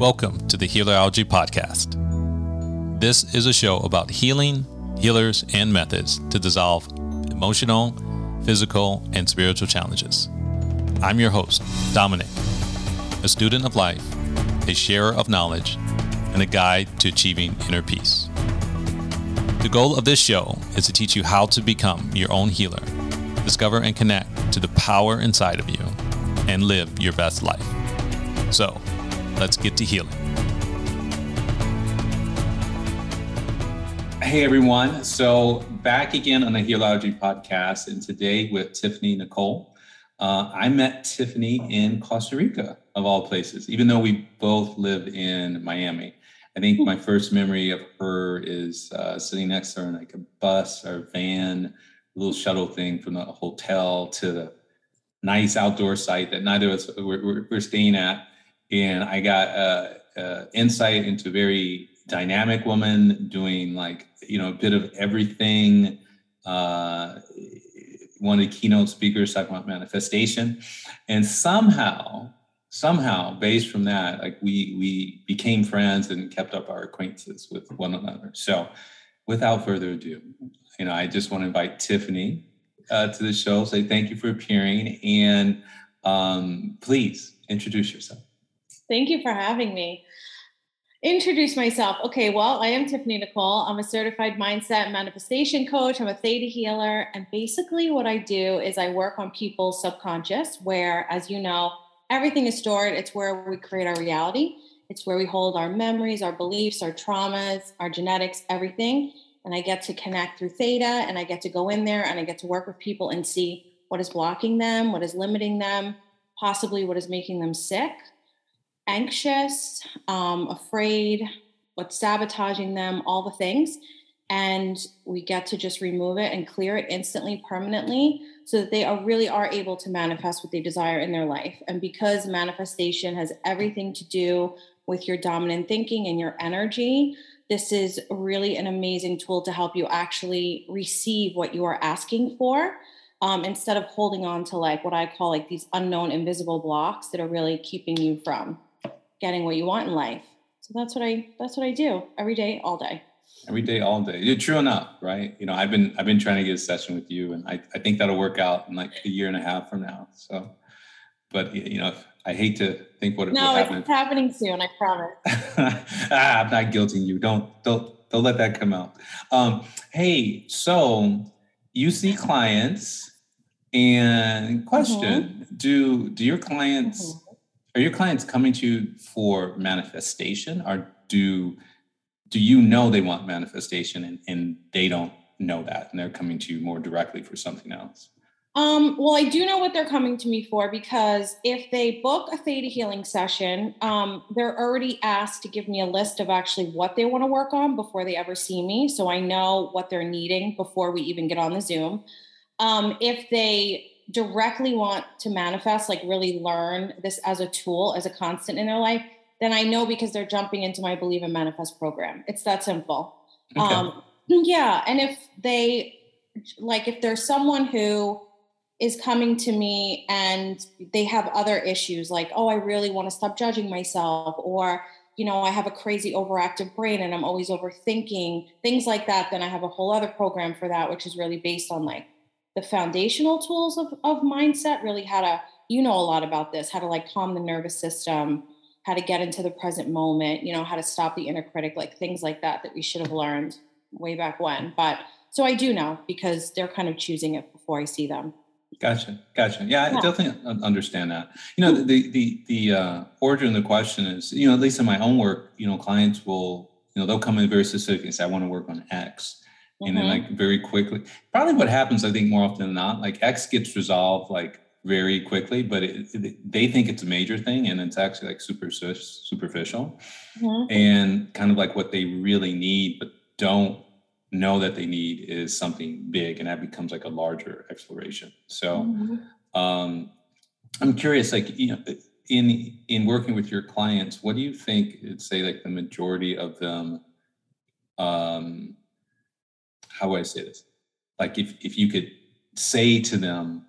Welcome to the Healerology Podcast. This is a show about healing, healers, and methods to dissolve emotional, physical, and spiritual challenges. I'm your host, Dominic, a student of life, a sharer of knowledge, and a guide to achieving inner peace. The goal of this show is to teach you how to become your own healer, discover and connect to the power inside of you, and live your best life. So, let's get to healing. Hey everyone. So, back again on the Healerology podcast, and today with Tiffany Nicole. Uh, I met Tiffany in Costa Rica, of all places, even though we both live in Miami. I think my first memory of her is uh, sitting next to her in like a bus or van, a little shuttle thing from the hotel to the nice outdoor site that neither of us were, were staying at and I got uh, uh, insight into a very dynamic woman doing like you know a bit of everything. Uh, one of the keynote speakers talking about manifestation, and somehow, somehow, based from that, like we we became friends and kept up our acquaintances with one another. So, without further ado, you know, I just want to invite Tiffany uh, to the show. Say thank you for appearing, and um, please introduce yourself. Thank you for having me. Introduce myself. Okay, well, I am Tiffany Nicole. I'm a certified mindset manifestation coach. I'm a theta healer. And basically, what I do is I work on people's subconscious, where, as you know, everything is stored. It's where we create our reality, it's where we hold our memories, our beliefs, our traumas, our genetics, everything. And I get to connect through theta and I get to go in there and I get to work with people and see what is blocking them, what is limiting them, possibly what is making them sick anxious, um, afraid, what's sabotaging them, all the things. And we get to just remove it and clear it instantly, permanently, so that they are really are able to manifest what they desire in their life. And because manifestation has everything to do with your dominant thinking and your energy, this is really an amazing tool to help you actually receive what you are asking for um, instead of holding on to like what I call like these unknown invisible blocks that are really keeping you from getting what you want in life. So that's what I that's what I do every day, all day. Every day, all day. You're true enough, right? You know, I've been I've been trying to get a session with you, and I, I think that'll work out in like a year and a half from now. So, but you know, I hate to think what it. no, what it's happening soon. I promise. ah, I'm not guilting you. Don't don't don't let that come out. Um, hey, so you see clients, and question: mm-hmm. Do do your clients? Mm-hmm are your clients coming to you for manifestation or do do you know they want manifestation and, and they don't know that and they're coming to you more directly for something else um, well, I do know what they're coming to me for because if they book a theta healing session, um, they're already asked to give me a list of actually what they want to work on before they ever see me. So I know what they're needing before we even get on the Zoom. Um, if they directly want to manifest, like really learn this as a tool, as a constant in their life, then I know because they're jumping into my Believe and Manifest program. It's that simple. Okay. Um, yeah. And if they, like, if there's someone who is coming to me and they have other issues, like, oh, I really want to stop judging myself, or, you know, I have a crazy overactive brain and I'm always overthinking, things like that, then I have a whole other program for that, which is really based on like the foundational tools of, of mindset, really how to, you know, a lot about this, how to like calm the nervous system, how to get into the present moment, you know, how to stop the inner critic, like things like that, that we should have learned way back when. But so I do know because they're kind of choosing it before I see them. Gotcha, gotcha. Yeah, I definitely understand that. You know, the the the uh, origin of the question is, you know, at least in my own work, you know, clients will, you know, they'll come in very specific and say, I want to work on X, and then mm-hmm. like very quickly probably what happens i think more often than not like x gets resolved like very quickly but it, it, they think it's a major thing and it's actually like super superficial mm-hmm. and kind of like what they really need but don't know that they need is something big and that becomes like a larger exploration so mm-hmm. um i'm curious like you know in in working with your clients what do you think it's say like the majority of them um how would I say this? Like if if you could say to them,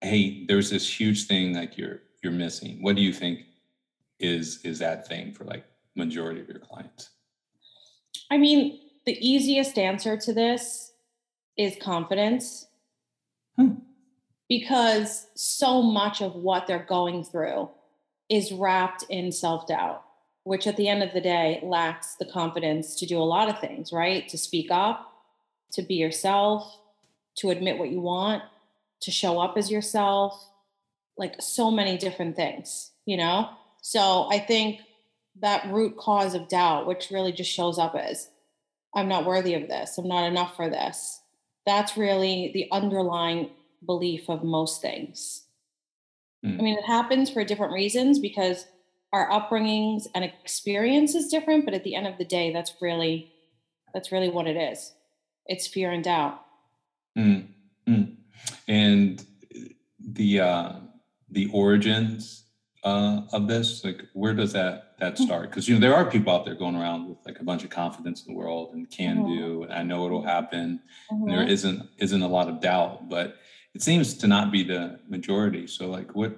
"Hey, there's this huge thing like you're you're missing." What do you think is is that thing for like majority of your clients? I mean, the easiest answer to this is confidence. Hmm. Because so much of what they're going through is wrapped in self doubt, which at the end of the day lacks the confidence to do a lot of things, right? To speak up, to be yourself, to admit what you want, to show up as yourself, like so many different things, you know? So I think that root cause of doubt, which really just shows up as I'm not worthy of this, I'm not enough for this, that's really the underlying belief of most things. Mm. I mean, it happens for different reasons because our upbringings and experience is different, but at the end of the day, that's really that's really what it is. It's fear and doubt. Mm. Mm. And the uh, the origins uh, of this, like where does that that hmm. start? Because you know there are people out there going around with like a bunch of confidence in the world and can mm-hmm. do, and I know it'll happen. Mm-hmm. there isn't isn't a lot of doubt, but it seems to not be the majority. So like what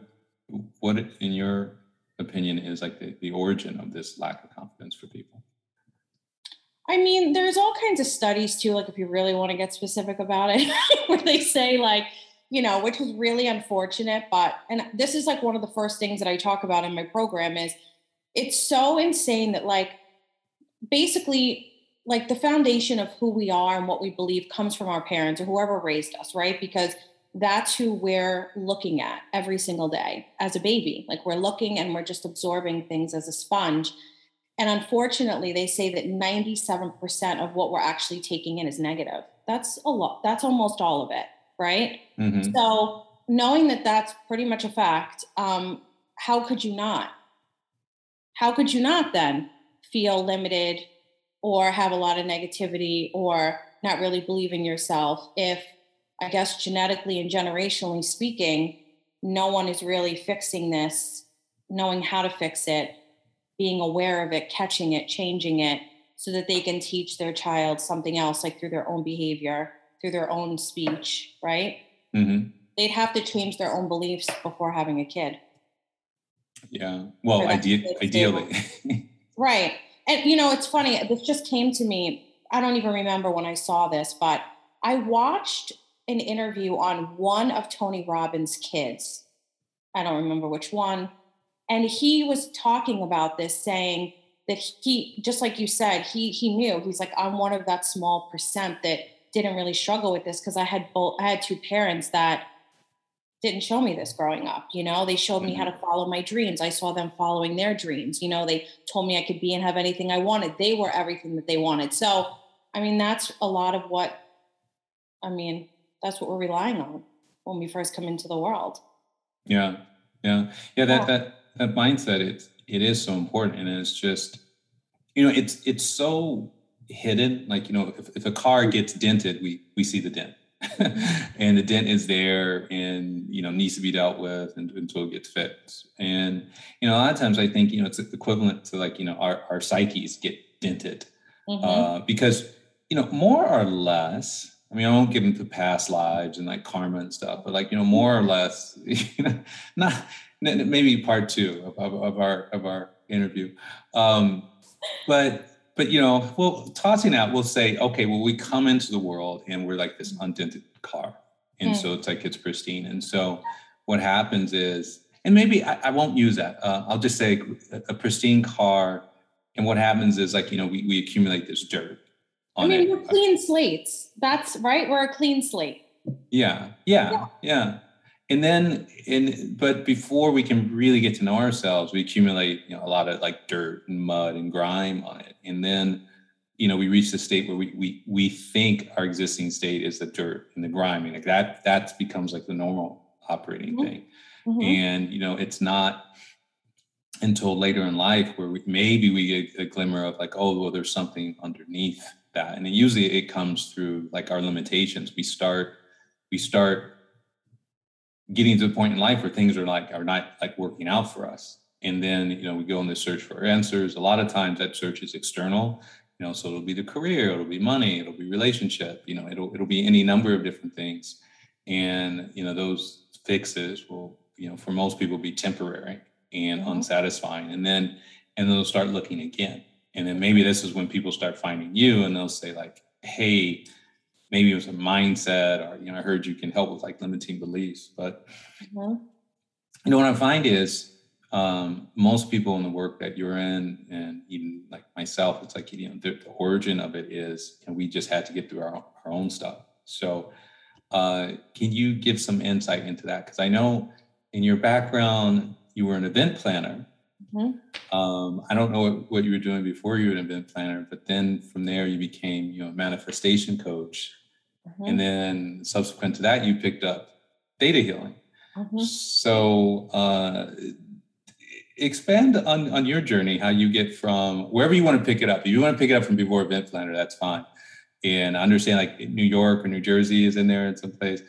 what in your opinion is like the, the origin of this lack of confidence for people? I mean, there's all kinds of studies too, like if you really want to get specific about it, where they say like, you know, which was really unfortunate, but and this is like one of the first things that I talk about in my program is it's so insane that like basically like the foundation of who we are and what we believe comes from our parents or whoever raised us, right? Because that's who we're looking at every single day as a baby. Like we're looking and we're just absorbing things as a sponge. And unfortunately, they say that 97% of what we're actually taking in is negative. That's a lot. That's almost all of it, right? Mm-hmm. So, knowing that that's pretty much a fact, um, how could you not? How could you not then feel limited or have a lot of negativity or not really believe in yourself if, I guess, genetically and generationally speaking, no one is really fixing this, knowing how to fix it, being aware of it, catching it, changing it, so that they can teach their child something else, like through their own behavior, through their own speech, right? Mm-hmm. They'd have to change their own beliefs before having a kid. Yeah. Well, ide- ideally. right. And, you know, it's funny. This just came to me. I don't even remember when I saw this, but I watched an interview on one of Tony Robbins' kids. I don't remember which one and he was talking about this saying that he just like you said he he knew. He's like i'm one of that small percent that didn't really struggle with this because i had both i had two parents that didn't show me this growing up you know? They showed me how to mm-hmm. follow my dreams. I saw them following their dreams you know? They told me i could be and have anything i wanted. They were everything that they wanted. So i mean that's a lot of what i mean that's what we're relying on when we first come into the world. Yeah. Yeah. Yeah that yeah. that that mindset it it is so important and it's just you know it's it's so hidden like you know if, if a car gets dented we we see the dent and the dent is there and you know needs to be dealt with and, until it gets fixed and you know a lot of times i think you know it's equivalent to like you know our, our psyches get dented mm-hmm. uh, because you know more or less I mean, I won't get into past lives and like karma and stuff, but like you know, more or less, you know, not maybe part two of, of, of our of our interview. Um, but but you know, well, tossing out, we'll say, okay, well, we come into the world and we're like this undented car, and mm. so it's like it's pristine. And so what happens is, and maybe I, I won't use that. Uh, I'll just say a, a, pristine car. And what happens is like you know we, we accumulate this dirt. I mean, it. we're clean slates. That's right. We're a clean slate. Yeah, yeah, yeah. yeah and then in but before we can really get to know ourselves we accumulate you know a lot of like dirt and mud and grime on it and then you know we reach the state where we we we think our existing state is the dirt and the grime and like that that becomes like the normal operating mm-hmm. thing mm-hmm. and you know it's not until later in life where we, maybe we get a glimmer of like oh well there's something underneath that and usually it comes through like our limitations we start we start getting to the point in life where things are like are not like working out for us and then you know we go in the search for answers a lot of times that search is external you know so it'll be the career it'll be money it'll be relationship you know it'll it'll be any number of different things and you know those fixes will you know for most people be temporary and mm-hmm. unsatisfying. And then and they'll start looking again. And then maybe this is when people start finding you and they'll say, like, hey, maybe it was a mindset, or you know, I heard you can help with like limiting beliefs. But mm-hmm. you know what I find is um, most people in the work that you're in, and even like myself, it's like you know the, the origin of it is, and we just had to get through our, our own stuff. So, uh, can you give some insight into that? Because I know in your background, you were an event planner. Mm-hmm. Um, I don't know what, what, you were doing before you were an event planner, but then from there you became, you know, manifestation coach, mm-hmm. and then subsequent to that, you picked up theta healing. Mm-hmm. So, uh, expand on on your journey, how you get from wherever you want to pick it up. If you want to pick it up from before event planner, that's fine. And I understand like New York or New Jersey is in there in some place.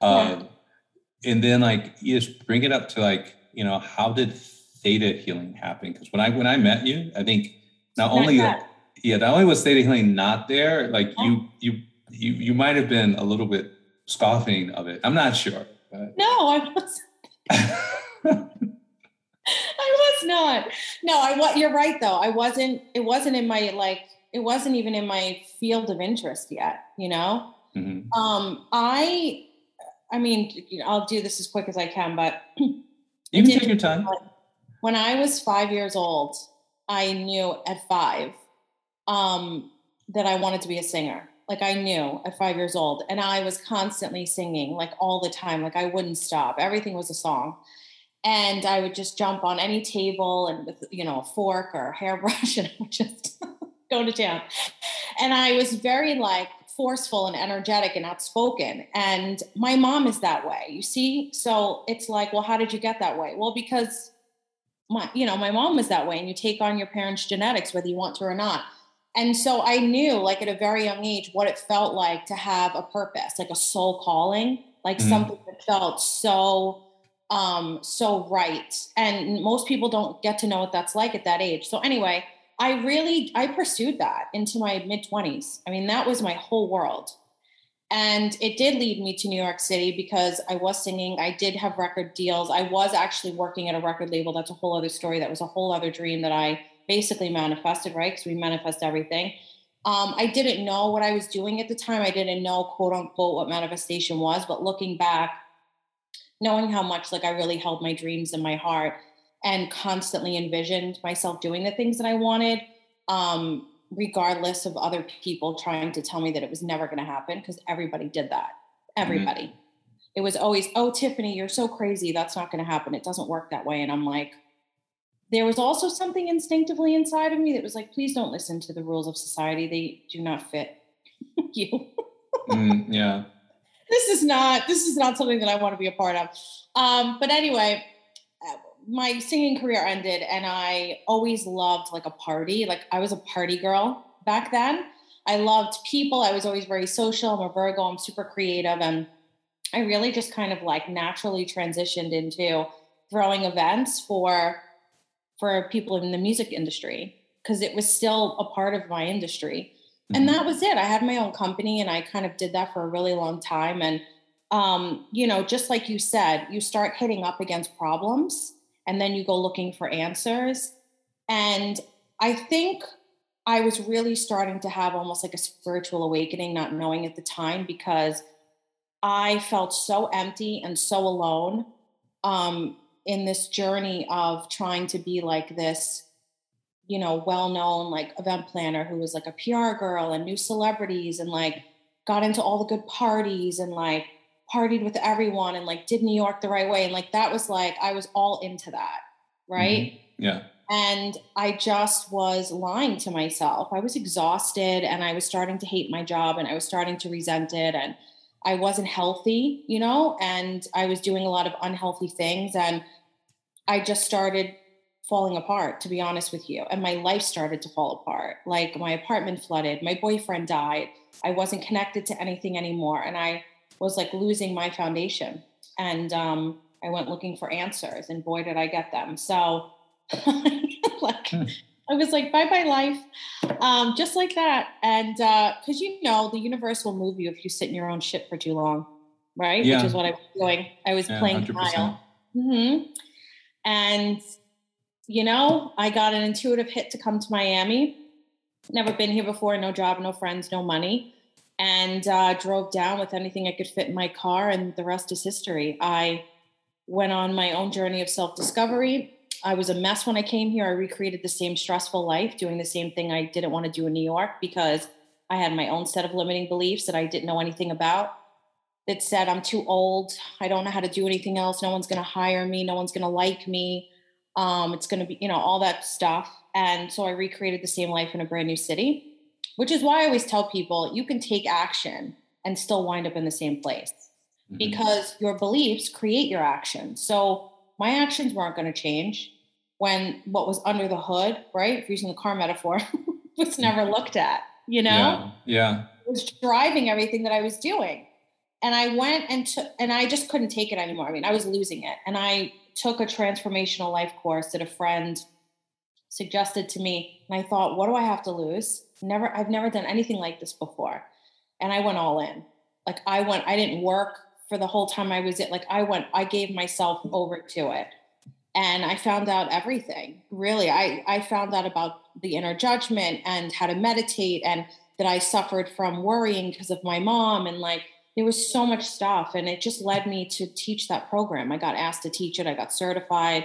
Um, yeah. And then like you just bring it up to like you know how did theta healing happen? Because when I when I met you, I think not, not only that, yeah, not only was theta healing not there, like yeah. you you you you might have been a little bit scoffing of it. I'm not sure. But. No, I was. I was not. No, I what you're right though. I wasn't it wasn't in my like it wasn't even in my field of interest yet, you know? Mm-hmm. Um I I mean, I'll do this as quick as I can, but you can take your time. When I was five years old, I knew at five um, that I wanted to be a singer. Like I knew at five years old, and I was constantly singing, like all the time. Like I wouldn't stop. Everything was a song and I would just jump on any table and with you know a fork or a hairbrush and I would just go to town. And I was very like forceful and energetic and outspoken. And my mom is that way, you see. So it's like, well, how did you get that way? Well, because my you know my mom was that way, and you take on your parents' genetics whether you want to or not. And so I knew, like at a very young age, what it felt like to have a purpose, like a soul calling, like mm-hmm. something that felt so um, so right. And most people don't get to know what that's like at that age. So anyway, I really I pursued that into my mid 20s. I mean, that was my whole world. And it did lead me to New York City because I was singing. I did have record deals. I was actually working at a record label. That's a whole other story. That was a whole other dream that I basically manifested, right? Because we manifest everything. Um, I didn't know what I was doing at the time. I didn't know, quote unquote, what manifestation was. But looking back, knowing how much like I really held my dreams in my heart and constantly envisioned myself doing the things that I wanted, um, regardless of other people trying to tell me that it was never going to happen because everybody did that. Mm-hmm. Everybody. Mm-hmm. It was always, oh, Tiffany, you're so crazy. That's not going to happen. It doesn't work that way. And I'm like, there was also something instinctively inside of me that was like, please don't listen to the rules of society. They do not fit you. mm, yeah this is not this is not something that I want to be a part of. Um, but anyway, my singing career ended, and I always loved like a party. Like I was a party girl back then. I loved people. I was always very social. I'm a Virgo. I'm super creative, and I really just kind of like naturally transitioned into throwing events for for people in the music industry because it was still a part of my industry and mm-hmm. that was it i had my own company and i kind of did that for a really long time and um, you know just like you said you start hitting up against problems and then you go looking for answers. And i think i was really starting to have almost like a spiritual awakening not knowing at the time because i felt so empty and so alone um, in this journey of trying to be like this you know, well known like event planner who was like a PR girl and knew celebrities and like got into all the good parties and like partied with everyone and like did New York the right way. And like that was like, I was all into that. Right. Mm-hmm. Yeah. And I just was lying to myself. I was exhausted and I was starting to hate my job and I was starting to resent it. And I wasn't healthy, you know, and I was doing a lot of unhealthy things. And I just started falling apart, to be honest with you. And my life started to fall apart. Like my apartment flooded, my boyfriend died. I wasn't connected to anything anymore. And I was like losing my foundation. And um, I went looking for answers, and boy, did I get them. So, like, hmm. I was like, bye bye life, um, just like that. And because uh, you know, the universe will move you if you sit in your own shit for too long, right? Yeah. Which is what I was doing. I was yeah, playing 100%. denial. Mm-hmm. And you know, I got an intuitive hit to come to Miami. Never been here before, no job, no friends, no money. And uh, drove down with anything I could fit in my car, and the rest is history. I went on my own journey of self discovery. I was a mess when I came here. I recreated the same stressful life, doing the same thing I didn't want to do in New York because I had my own set of limiting beliefs that I didn't know anything about. That said, I'm too old. I don't know how to do anything else. No one's going to hire me. No one's going to like me. Um, it's going to be, you know, all that stuff. And so I recreated the same life in a brand new city, which is why I always tell people you can take action and still wind up in the same place mm-hmm. because your beliefs create your actions. So my actions weren't going to change when what was under the hood, right? If using the car metaphor, was never looked at, you know? Yeah. yeah. It was driving everything that I was doing. And I went and took, and I just couldn't take it anymore. I mean, I was losing it. And I took a transformational life course that a friend suggested to me. And I thought, what do I have to lose? Never, I've never done anything like this before. And I went all in. Like I went, I didn't work for the whole time I was it. Like I went, I gave myself over to it. And I found out everything. Really, I, I found out about the inner judgment and how to meditate and that I suffered from worrying because of my mom and like there was so much stuff and it just led me to teach that program i got asked to teach it i got certified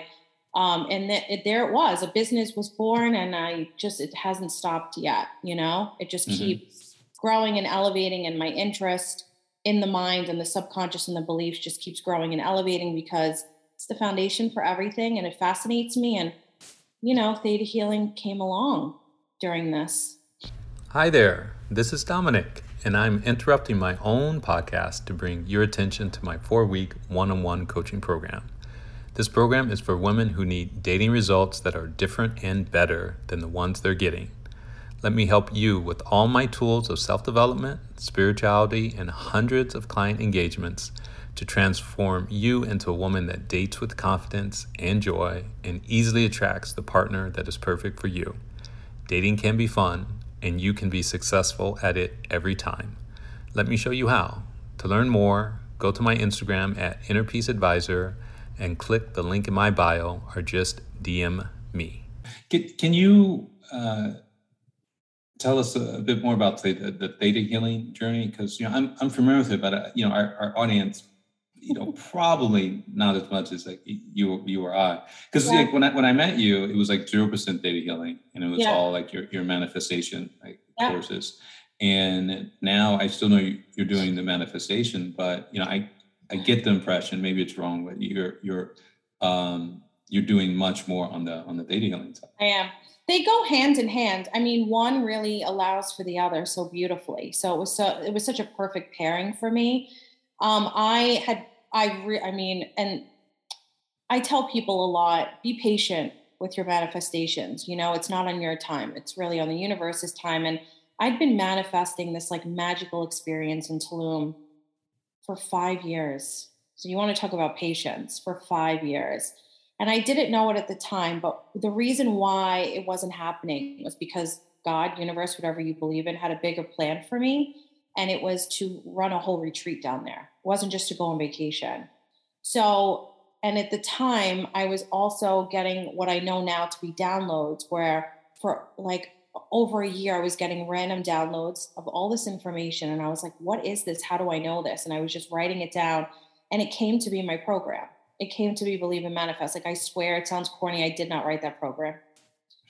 um, and th- it, there it was a business was born and i just it hasn't stopped yet you know it just mm-hmm. keeps growing and elevating and my interest in the mind and the subconscious and the beliefs just keeps growing and elevating because it's the foundation for everything and it fascinates me and you know theta healing came along during this hi there this is dominic and I'm interrupting my own podcast to bring your attention to my four week one on one coaching program. This program is for women who need dating results that are different and better than the ones they're getting. Let me help you with all my tools of self development, spirituality, and hundreds of client engagements to transform you into a woman that dates with confidence and joy and easily attracts the partner that is perfect for you. Dating can be fun, and you can be successful at it every time. Let me show you how. To learn more, go to my Instagram at Inner Peace Advisor and click the link in my bio or just DM me. Can, can you uh, tell us a, a, bit more about the, the, the theta healing journey? Because you know I'm, I'm familiar with it, but uh, you know our, our audience you know, probably not as much as like you you or I. Because yeah. like when I when I met you, it was like zero percent theta healing, and it was yeah. all like your your manifestation like yeah. courses. And now I still know you're doing the manifestation, but you know, I I get the impression maybe it's wrong, but you're you're um you're doing much more on the on the theta healing side. I am. They go hand in hand. I mean, one really allows for the other so beautifully. So it was so it was such a perfect pairing for me. Um, I had I re- I mean, and I tell people a lot: be patient with your manifestations. You know, it's not on your time; it's really on the universe's time. And I'd been manifesting this like magical experience in Tulum for five years. So you want to talk about patience for five years. And I didn't know it at the time, but the reason why it wasn't happening was because God, universe, whatever you believe in, had a bigger plan for me and it was to run a whole retreat down there. It wasn't just to go on vacation. So, and at the time, I was also getting what I know now to be downloads, where for like over a year, I was getting random downloads of all this information. And I was like, what is this? How do I know this? And I was just writing it down. And it came to be my program. It came to be Believe and Manifest. Like, I swear it sounds corny. I did not write that program.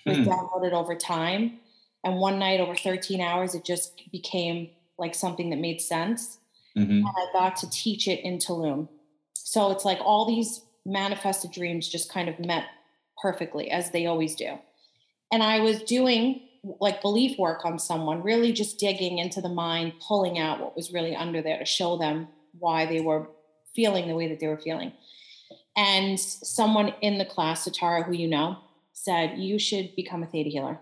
It was hmm. downloaded over time. And one night, over 13 hours, it just became like something that made sense. Mm-hmm. And I got to teach it in Tulum. So it's like all these manifested dreams just kind of met perfectly as they always do. And I was doing like belief work on someone, really just digging into the mind, pulling out what was really under there to show them why they were feeling the way that they were feeling. And someone in the class, Satara, who you know, said, You should become a theta healer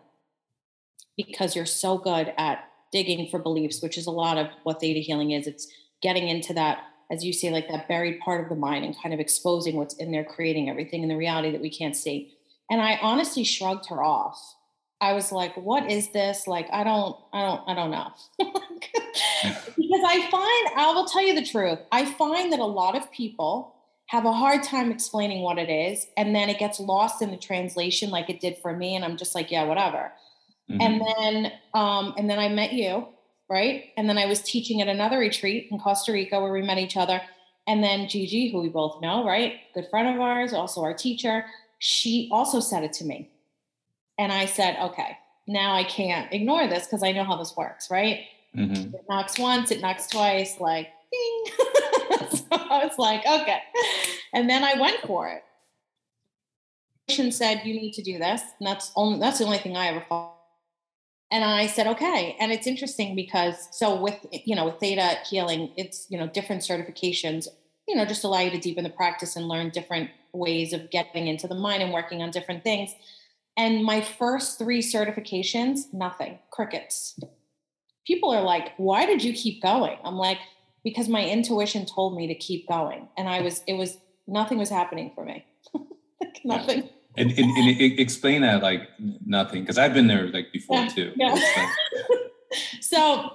because you're so good at digging for beliefs, which is a lot of what theta healing is. It's getting into that, as you say, like that buried part of the mind and kind of exposing what's in there, creating everything in the reality that we can't see. And I honestly shrugged her off. I was like, what is this? Like, I don't, I don't, I don't know. because I find, I will tell you the truth. I find that a lot of people have a hard time explaining what it is. And then it gets lost in the translation like it did for me. And I'm just like, yeah, whatever. Mm-hmm. And then um, and then I met you, right? And then I was teaching at another retreat in Costa Rica where we met each other. And then Gigi, who we both know, right? Good friend of ours, also our teacher, she also said it to me. And I said, okay, now I can't ignore this because I know how this works, right? Mm-hmm. It knocks once, it knocks twice, like ding. so I was like, okay. And then I went for it. Said you need to do this, and that's only that's the only thing I ever thought. And I said, okay. And it's interesting because so with you know with theta healing, it's you know different certifications, you know, just allow you to deepen the practice and learn different ways of getting into the mind and working on different things. And my first three certifications, nothing, crickets. People are like, why did you keep going? I'm like, because my intuition told me to keep going and i was it was nothing was happening for me like nothing yeah. and, and, and, explain that like nothing because i've been there like before yeah. too yeah. so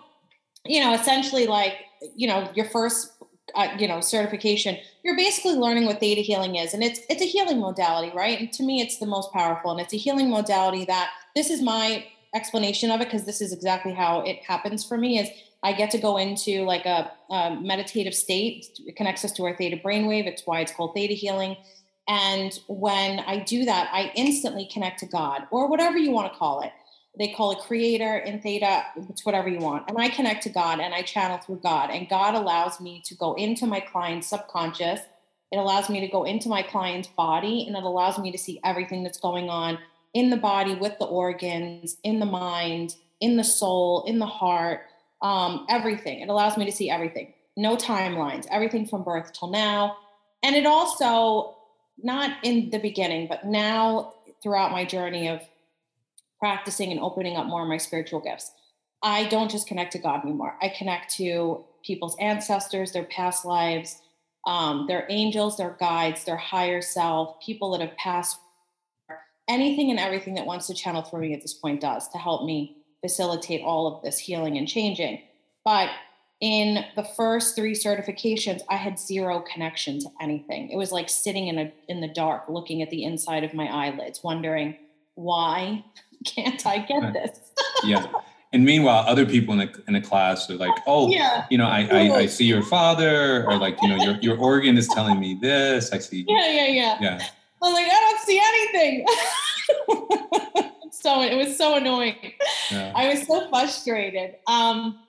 you know essentially like you know your first uh, you know certification you're basically learning what theta healing is and it's it's a healing modality right and to me it's the most powerful and it's a healing modality that this is my explanation of it because this is exactly how it happens for me is I get to go into like a, a meditative state. It connects us to our theta brainwave. It's why it's called theta healing. And when I do that, I instantly connect to God or whatever you want to call it. They call it creator in theta, it's whatever you want. And I connect to God and I channel through God. And God allows me to go into my client's subconscious. It allows me to go into my client's body and it allows me to see everything that's going on in the body with the organs, in the mind, in the soul, in the heart um, everything. It allows me to see everything, no timelines, everything from birth till now. And it also, not in the beginning, but now throughout my journey of practicing and opening up more of my spiritual gifts, I don't just connect to God anymore. I connect to people's ancestors, their past lives, um, their angels, their guides, their higher self, people that have passed. Anything and everything that wants to channel through me at this point does to help me facilitate all of this healing and changing. But in the first three certifications, I had zero connection to anything. It was like sitting in a in the dark, looking at the inside of my eyelids, wondering why can't I get this? yeah. And meanwhile, other people in the in the class are like, "Oh, yeah. you know, I, I, I see your father," or like, you know, your your organ is telling me this. I see. Yeah, yeah, yeah. Yeah. I'm like, I don't see anything. so it was so annoying. Yeah. I was so frustrated. Um,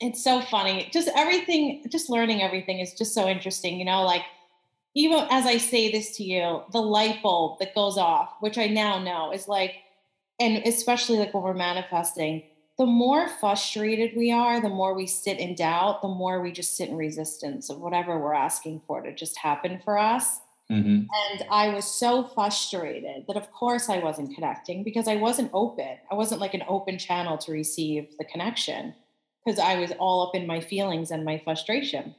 it's so funny. Just everything, just learning everything is just so interesting. You know, like even as I say this to you, the light bulb that goes off, which I now know is like, and especially like when we're manifesting, the more frustrated we are, the more we sit in doubt, the more we just sit in resistance of whatever we're asking for to just happen for us. Mm-hmm. And I was so frustrated that, of course, I wasn't connecting because I wasn't open. I wasn't like an open channel to receive the connection because I was all up in my feelings and my frustration.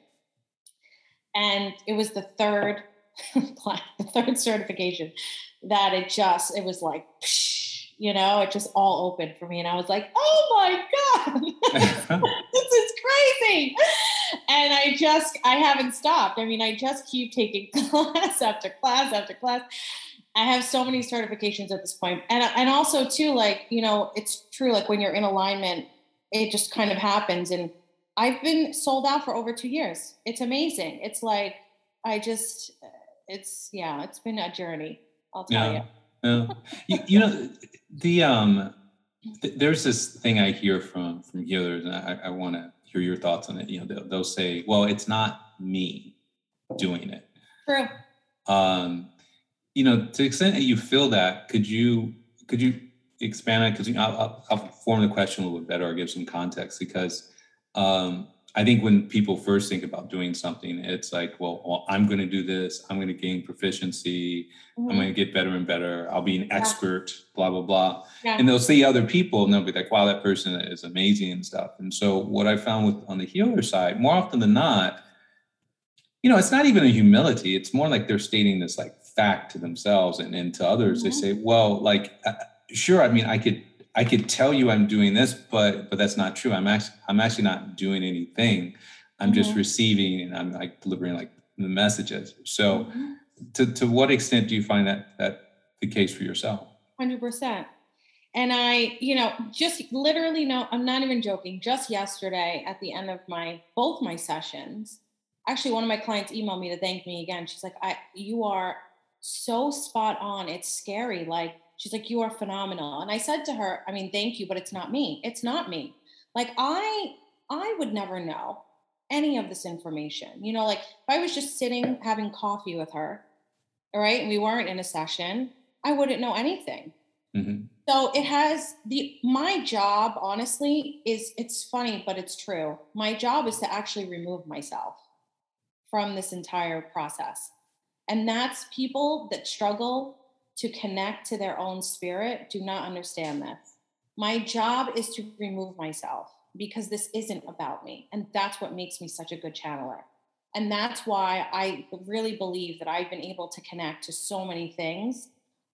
And it was the third, the third certification that it just, it was like, you know, it just all opened for me. And I was like, oh my God, this is crazy. And I just, I haven't stopped. I mean, I just keep taking class after class after class. I have so many certifications at this point. And, and also too, like, you know, it's true. Like when you're in alignment, it just kind of happens. And I've been sold out for over two years. It's amazing. It's like, I just, it's, yeah, it's been a journey. I'll tell yeah. you. You, you know, the, um, th- there's this thing I hear from, from healers and I, I want to hear your thoughts on it. You know, they'll, they'll say, well, it's not me doing it. True. Um, you know, to the extent that you feel that, could you could you expand on it? Because you know, I'll, I'll, form the question a little bit better or give some context because um, I think when people first think about doing something, it's like, well, well I'm going to do this. I'm going to gain proficiency. Mm-hmm. I'm going to get better and better. I'll be an yeah. expert, blah, blah, blah. Yeah. And they'll see other people and they'll be like, wow, that person is amazing and stuff. And so what I found with on the healer side, more often than not, you know, it's not even a humility. It's more like they're stating this like fact to themselves and, and to others. Mm-hmm. They say, well, like, uh, sure, I mean, I could I could tell you I'm doing this, but but that's not true. I'm actually I'm actually not doing anything. I'm mm-hmm. just receiving and I'm like delivering like the messages. So, mm-hmm. to to what extent do you find that that the case for yourself? Hundred percent. And I, you know, just literally no, I'm not even joking. Just yesterday, at the end of my both my sessions, actually one of my clients emailed me to thank me again. She's like, I you are so spot on. It's scary. Like, she's like, you are phenomenal. And I said to her, I mean, thank you, but it's not me. It's not me. Like I I would never know any of this information. You know, like if I was just sitting having coffee with her, all right, and we weren't in a session, I wouldn't know anything. Mm-hmm. So it has the my job, honestly, is it's funny, but it's true. My job is to actually remove myself from this entire process. And that's people that struggle to connect to their own spirit do not understand this. My job is to remove myself because this isn't about me. And that's what makes me such a good channeler. And that's why I really believe that I've been able to connect to so many things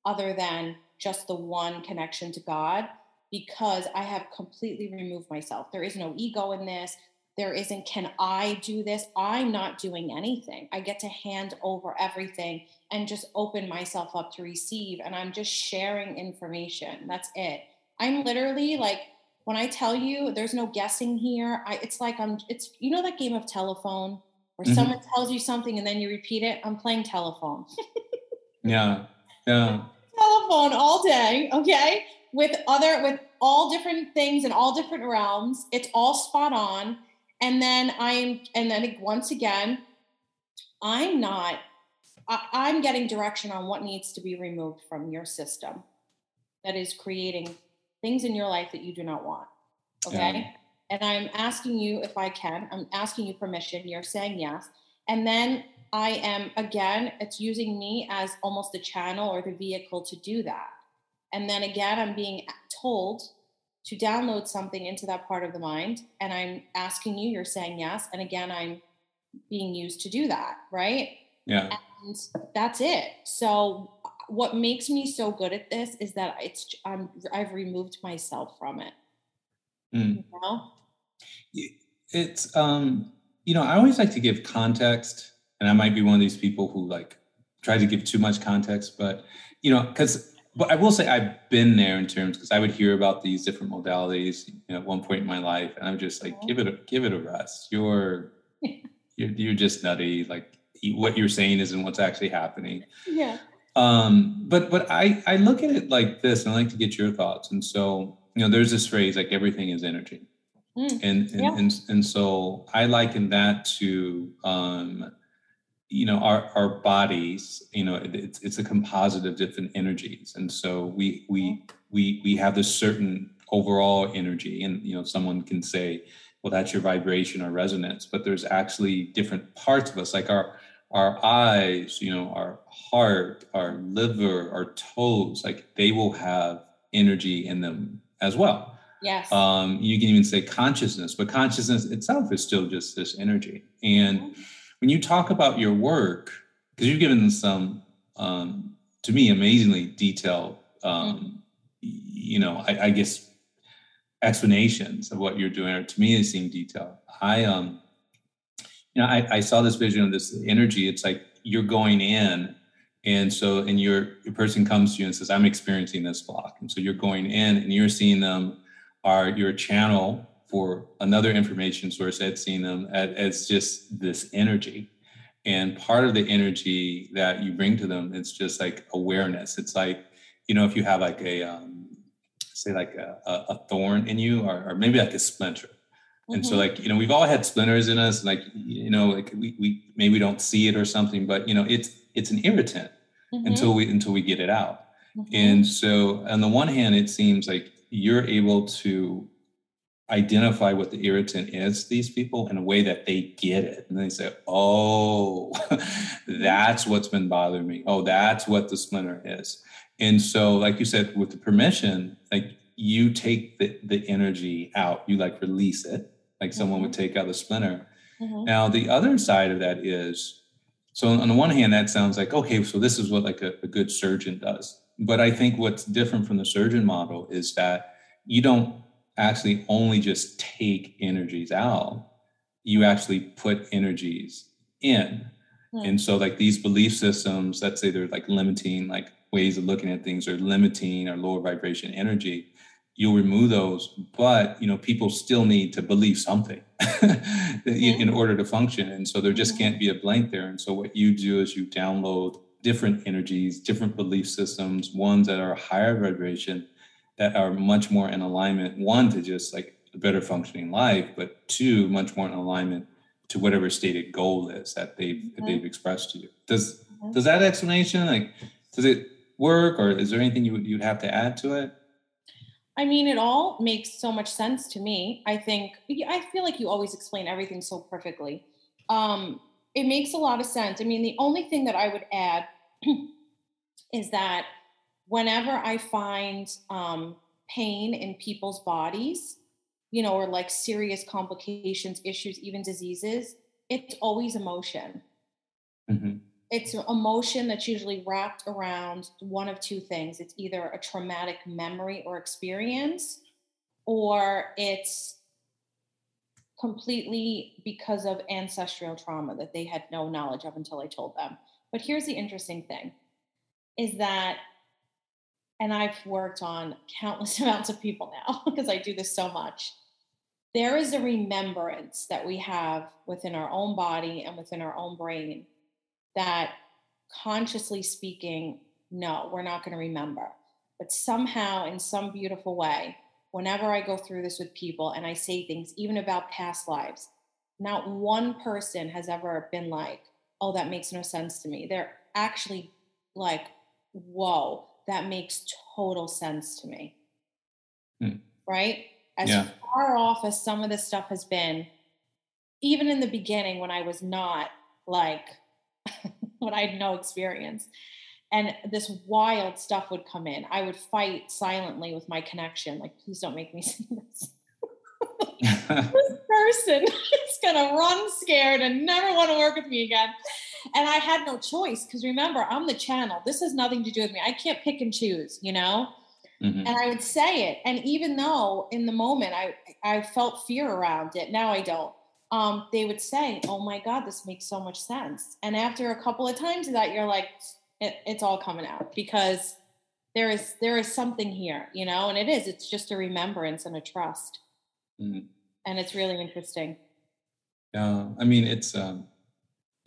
other than just the one connection to God because I have completely removed myself. There is no ego in this. There isn't, can I do this? I'm not doing anything. I get to hand over everything and just open myself up to receive. And I'm just sharing information. That's it. I'm literally like, when I tell you there's no guessing here, I, it's like I'm, it's, you know, that game of telephone where mm-hmm. someone tells you something and then you repeat it? I'm playing telephone. yeah. Yeah telephone all day, okay? With other with all different things in all different realms. It's all spot on. And then I'm and then once again, I'm not I, am getting direction on what needs to be removed from your system that is creating things in your life that you do not want. Okay. Yeah. And I'm asking you if I can, I'm asking you permission. You're saying yes. And then I am, again, it's using me as almost the channel or the vehicle to do that. And then again, I'm being told to download something into that part of the mind. And I'm asking you, you're saying yes. And again, I'm being used to do that, right? Yeah. And that's it. So what makes me so good at this is that it's I'm I've removed myself from it. Mm. You know? It's um, you know, I always like to give context and I might be one of these people who like try to give too much context, but you know, because but I will say I've been there in terms because I would hear about these different modalities you know, at one point in my life, and I'm just like, give it a give it a rest. You're you're, you're just nutty. Like what you're saying isn't what's actually happening. Yeah. Um, but but I I look at it like this, and I like to get your thoughts. And so you know, there's this phrase like everything is energy, mm. and and, yeah. and and so I liken that to um, you know our our bodies you know it's it's a composite of different energies. And so we we we we have this certain overall energy. And you know someone can say well that's your vibration or resonance. But there's actually different parts of us like our our eyes you know our heart our liver our toes like they will have energy in them as well. Yes. Um you can even say consciousness but consciousness itself is still just this energy. And mm-hmm when you talk about your work, because you've given some, um, to me, amazingly detailed, um, you know, I, I, guess explanations of what you're doing, or to me, they seem detailed. I, um, you know, I, I saw this vision of this energy. It's like you're going in, and so, and your your person comes to you and says, "I'm experiencing this block," and so you're going in, and you're seeing them are your channel for another information source seen them as, just this energy. And part of the energy that you bring to them, it's just like awareness. It's like, you know, if you have like a, um, say like a, a, thorn in you or, or maybe like a splinter. Mm-hmm. And so mm-hmm. like, you know, we've all had splinters in us, like, you know, like we, we maybe we don't see it or something, but you know, it's, it's an irritant mm-hmm. until we, until we get it out. Mm-hmm. And so on the one hand, it seems like you're able to identify what the irritant is to these people in a way that they get it. And they say oh that's what's been bothering me. Oh that's what the splinter is. And so like you said with the permission like you take the, the energy out. You like release it like someone mm-hmm. would take out the splinter. Mm-hmm. now the other side of that is so on the one hand that sounds like okay so this is what like a, a good surgeon does. But i think what's different from the surgeon model is that you don't actually only just take energies out, you actually put energies in. Hmm. And so like these belief systems, let's say they're like limiting like ways of looking at things or limiting or lower vibration energy, you'll remove those, but you know, people still need to believe something in order to function. And so there just mm-hmm. can't be a blank there. And so what you do is you download different energies, different belief systems, ones that are higher vibration that are much more in alignment, one to just like a better functioning life, but two, much more in alignment to whatever stated goal is that they've mm-hmm. that they've expressed to you. Does mm-hmm. does that explanation like does it work or is there anything you you'd have to add to it? I mean, it all makes so much sense to me. I think I feel like you always explain everything so perfectly. Um, it makes a lot of sense. I mean, the only thing that I would add is that whenever I find um, pain in people's bodies, you know, or like serious complications, issues, even diseases, it's always emotion. Mm-hmm. It's emotion that's usually wrapped around one of two things. It's either a traumatic memory or experience, or it's completely because of ancestral trauma that they had no knowledge of until I told them. But here's the interesting thing is that and I've worked on countless amounts of people now because I do this so much there is a remembrance that we have within our own body and within our own brain that consciously speaking, no, we're not going to remember. But somehow, in some beautiful way, whenever I go through this with people and I say things, even about past lives, not one person has ever been like, oh, that makes no sense to me. They're actually like, whoa, that makes total sense to me. Hmm. Right? as yeah. far off as some of this stuff has been, even in the beginning when I was not like, when I had no experience, and this wild stuff would come in, I would fight silently with my connection. Like, please don't make me see this. this person is gonna run scared and never want to work with me again. And I had no choice because remember, I'm the channel. This has nothing to do with me. I can't pick and choose, you know? Mm-hmm. And I would say it. And even though in the moment I, I felt fear around it, now I don't. Um, they would say, Oh my God, this makes so much sense. And after a couple of times of that, you're like, it, it's all coming out because there is there is something here, you know, and it is. It's just a remembrance and a trust. Mm-hmm. And it's really interesting. Yeah. I mean, it's um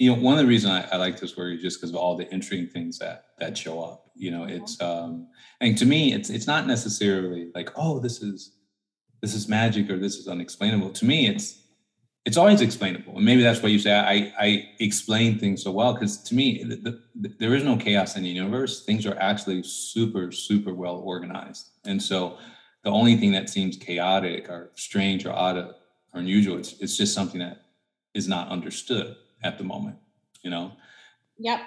you know, one of the reasons I, I like this work is just because of all the interesting things that that show up. You know, it's um, and to me, it's it's not necessarily like, oh, this is this is magic or this is unexplainable. To me, it's it's always explainable, and maybe that's why you say I I explain things so well because to me, the, the, there is no chaos in the universe. Things are actually super super well organized, and so the only thing that seems chaotic or strange or odd or unusual, it's it's just something that is not understood at the moment, you know? Yep.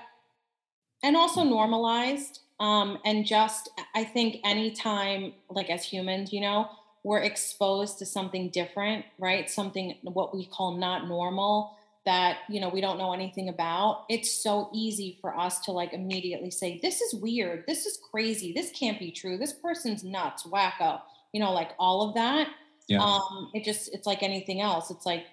And also normalized. Um, and just, I think anytime, like as humans, you know, we're exposed to something different, right? Something what we call not normal that, you know, we don't know anything about. It's so easy for us to like immediately say, this is weird. This is crazy. This can't be true. This person's nuts, wacko, you know, like all of that. Yeah. Um, it just, it's like anything else. It's like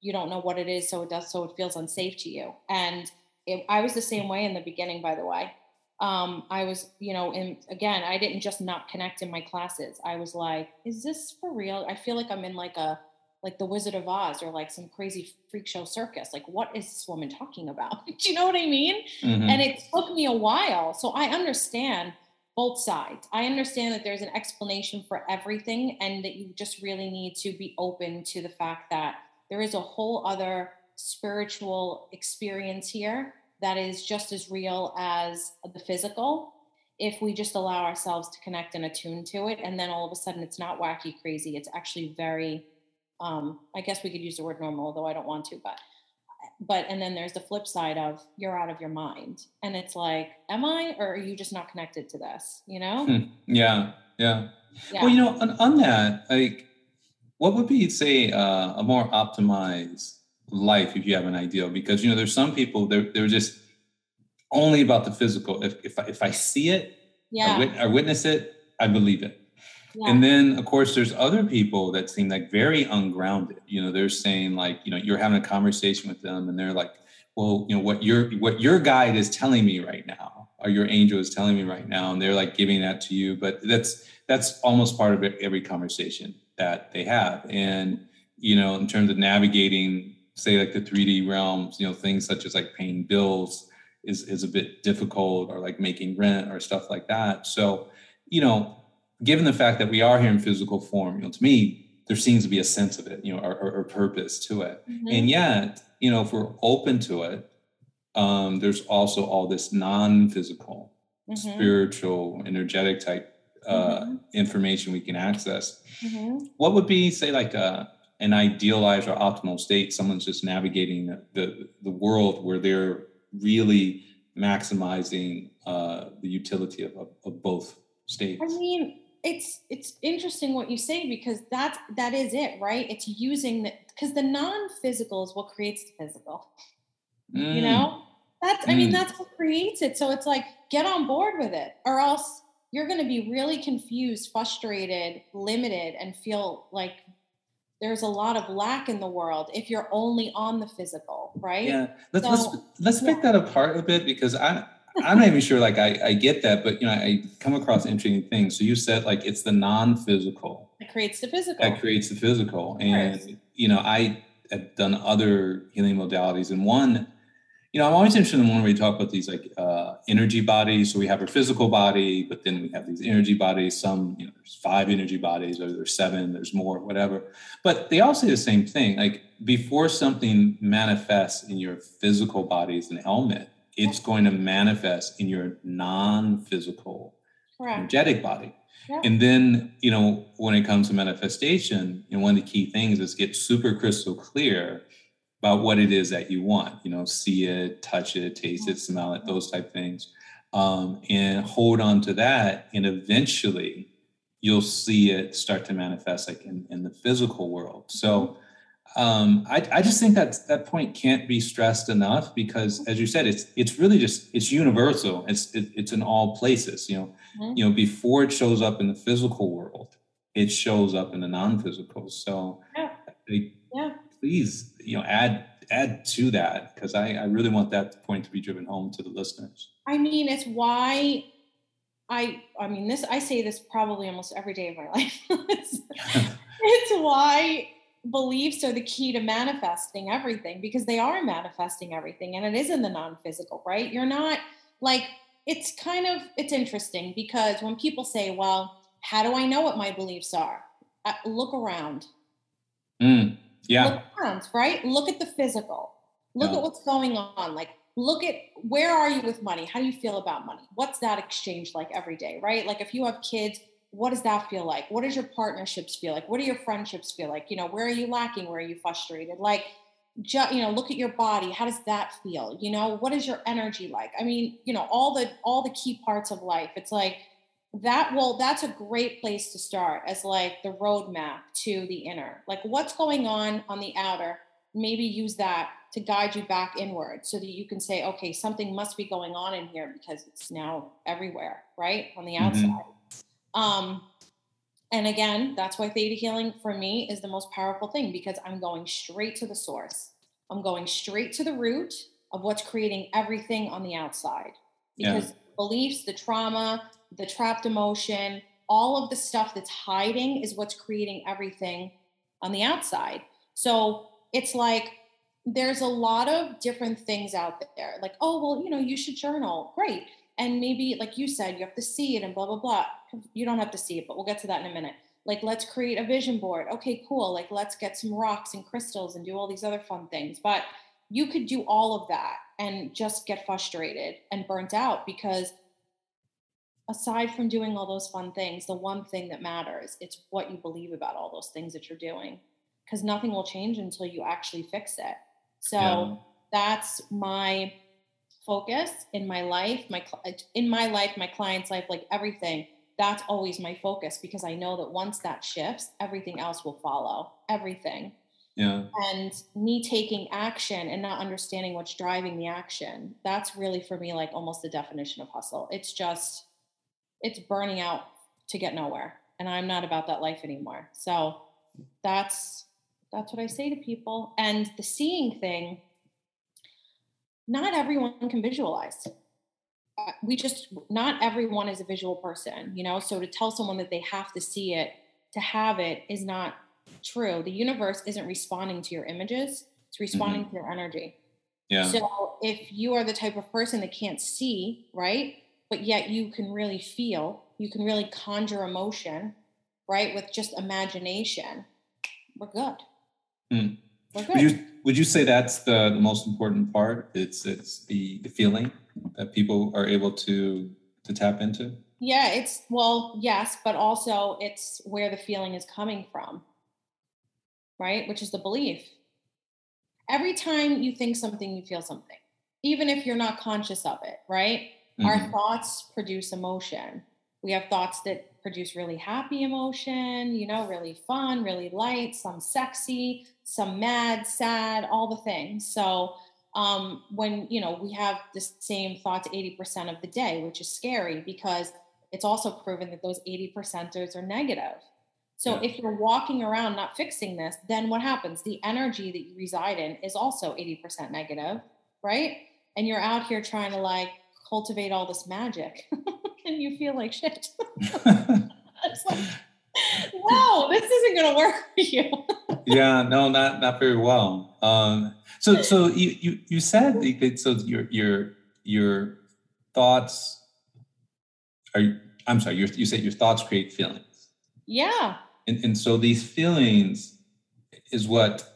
you don't know what it is so it does so it feels unsafe to you. And it, i was the same way in the beginning by the way. Um, i was you know and again i didn't just not connect in my classes. I was like is this for real? I feel like i'm in like a like the wizard of oz or like some crazy freak show circus. Like what is this woman talking about? Do you know what i mean? Mm-hmm. and it took me a while. So i understand both sides. I understand that there's an explanation for everything and that you just really need to be open to the fact that there is a whole other spiritual experience here that is just as real as the physical if we just allow ourselves to connect and attune to it and then all of a sudden it's not wacky crazy. It's actually very um, i guess we could use the word normal although i don't want to but but and then there's the flip side of you're out of your mind. And it's like am i or are you just not connected to this you know? Hmm. yeah, yeah. Yeah. Well you know on, on that like what would be say uh, a more optimized life if you have an ideal because you know there's some people they're, they're just only about the physical if, if, I, if I see it yeah. I, wit- I witness it I believe it yeah. and then of course there's other people that seem like very ungrounded you know they're saying like you know you're having a conversation with them and they're like well, you know, what your what your guide is telling me right now, or your angel is telling me right now, and they're like giving that to you. But that's that's almost part of every conversation that they have. And you know, in terms of navigating, say, like the 3D realms, you know, things such as like paying bills is is a bit difficult, or like making rent or stuff like that. So, you know, given the fact that we are here in physical form, you know, to me, there seems to be a sense of it, you know, or, or, or purpose to it. Mm-hmm. And yet, you know, if we're open to it, um, there's also all this non-physical, mm-hmm. spiritual, energetic type uh, mm-hmm. information we can access. Mm-hmm. What would be, say, like a, uh, an idealized or optimal state? Someone's just navigating the, the, the world where they're really maximizing uh, the utility of, of, of both states. I mean, it's it's interesting what you say because that's that is it, right? It's using the because the non-physical is what creates the physical. Mm. You know? That's I mean, mm. that's what creates it. So it's like get on board with it, or else you're gonna be really confused, frustrated, limited, and feel like there's a lot of lack in the world if you're only on the physical, right? Yeah. Let's so, let's let's yeah. pick that apart a bit because I I'm not even sure like I, I get that, but you know, I come across interesting things. So you said like it's the non-physical. It creates the physical. That creates the physical. And you know, I have done other healing modalities. And one, you know, I'm always interested in one where we talk about these like uh, energy bodies. So we have our physical body, but then we have these energy bodies. Some, you know, there's five energy bodies, or there's seven, there's more, whatever. But they all say the same thing. Like before something manifests in your physical body as an element, it's going to manifest in your non-physical Correct. energetic body. Yeah. And then, you know, when it comes to manifestation, you know, one of the key things is get super crystal clear about what it is that you want. You know, see it, touch it, taste it, smell it, those type things, um, and hold on to that. And eventually, you'll see it start to manifest like in, in the physical world. So um, I, I just think that that point can't be stressed enough because, as you said, it's it's really just it's universal. It's it, it's in all places. You know, mm-hmm. you know before it shows up in the physical world, it shows up in the non-physical. So, yeah. yeah. please, you know, add add to that because I, I really want that point to be driven home to the listeners. I mean, it's why I I mean this I say this probably almost every day of my life. it's, it's why beliefs are the key to manifesting everything because they are manifesting everything and it is in the non-physical right you're not like it's kind of it's interesting because when people say well how do i know what my beliefs are uh, look around yeah look around right look at the physical look yeah. at what's going on like look at where are you with money how do you feel about money what's that exchange like every day right like if you have kids what does that feel like? What does your partnerships feel like? What do your friendships feel like? You know, where are you lacking? Where are you frustrated? Like, just you know, look at your body. How does that feel? You know, what is your energy like? I mean, you know, all the all the key parts of life. It's like that. Well, that's a great place to start as like the roadmap to the inner. Like, what's going on on the outer? Maybe use that to guide you back inward so that you can say, okay, something must be going on in here because it's now everywhere, right? On the mm-hmm. outside. Mm-hmm um, and again, that's why theta healing for me is the most powerful thing because I'm going straight to the source. I'm going straight to the root of what's creating everything on the outside. Because yeah. beliefs, the trauma, the trapped emotion, all of the stuff that's hiding is what's creating everything on the outside. So it's like there's a lot of different things out there. Like, oh, well, you know, you should journal. Great and maybe like you said you have to see it and blah blah blah you don't have to see it but we'll get to that in a minute like let's create a vision board okay cool like let's get some rocks and crystals and do all these other fun things but you could do all of that and just get frustrated and burnt out because aside from doing all those fun things the one thing that matters it's what you believe about all those things that you're doing because nothing will change until you actually fix it so yeah. that's my focus in my life, my uh, in my life, my client's life, like everything. That's always my focus because I know that once that shifts, everything else will follow. Everything. Yeah. And me taking action and not understanding what's driving the action. That's really for me like almost the definition of hustle. It's just it's burning out to get nowhere. And I'm not about that life anymore. So that's that's what I say to people. And the seeing thing, not everyone can visualize. Uh, we just, not everyone is a visual person, you know? So to tell someone that they have to see it to have it is not true. The universe isn't responding to your images, it's responding mm-hmm. to your energy. Yeah. So if you are the type of person that can't see, right? But yet you can really feel, you can really conjure emotion, right? With just imagination, we're good. Mm. We're good. Would you, would you say that's the, the most important part? It's it's the the feeling that people are able to to tap into? Yeah, it's well, yes, but also it's where the feeling is coming from. Right? Which is the belief every time you think something, you feel something, even if you're not conscious of it, right? Mm-hmm. Our thoughts produce emotion. We have thoughts that produce really happy emotion, you know, really fun, really light, some sexy, some mad, sad, all the things. So, um, when you know we have the same thoughts 80% of the day, which is scary because it's also proven that those 80 percenters are negative. So yeah. if you're walking around not fixing this, then what happens? The energy that you reside in is also 80% negative, right? And you're out here trying to like cultivate all this magic and you feel like shit. it's like, no, this isn't going to work for you. yeah, no, not not very well. Um, so so you you you said that so your your your thoughts are I'm sorry, you said your thoughts create feelings. Yeah and, and so these feelings is what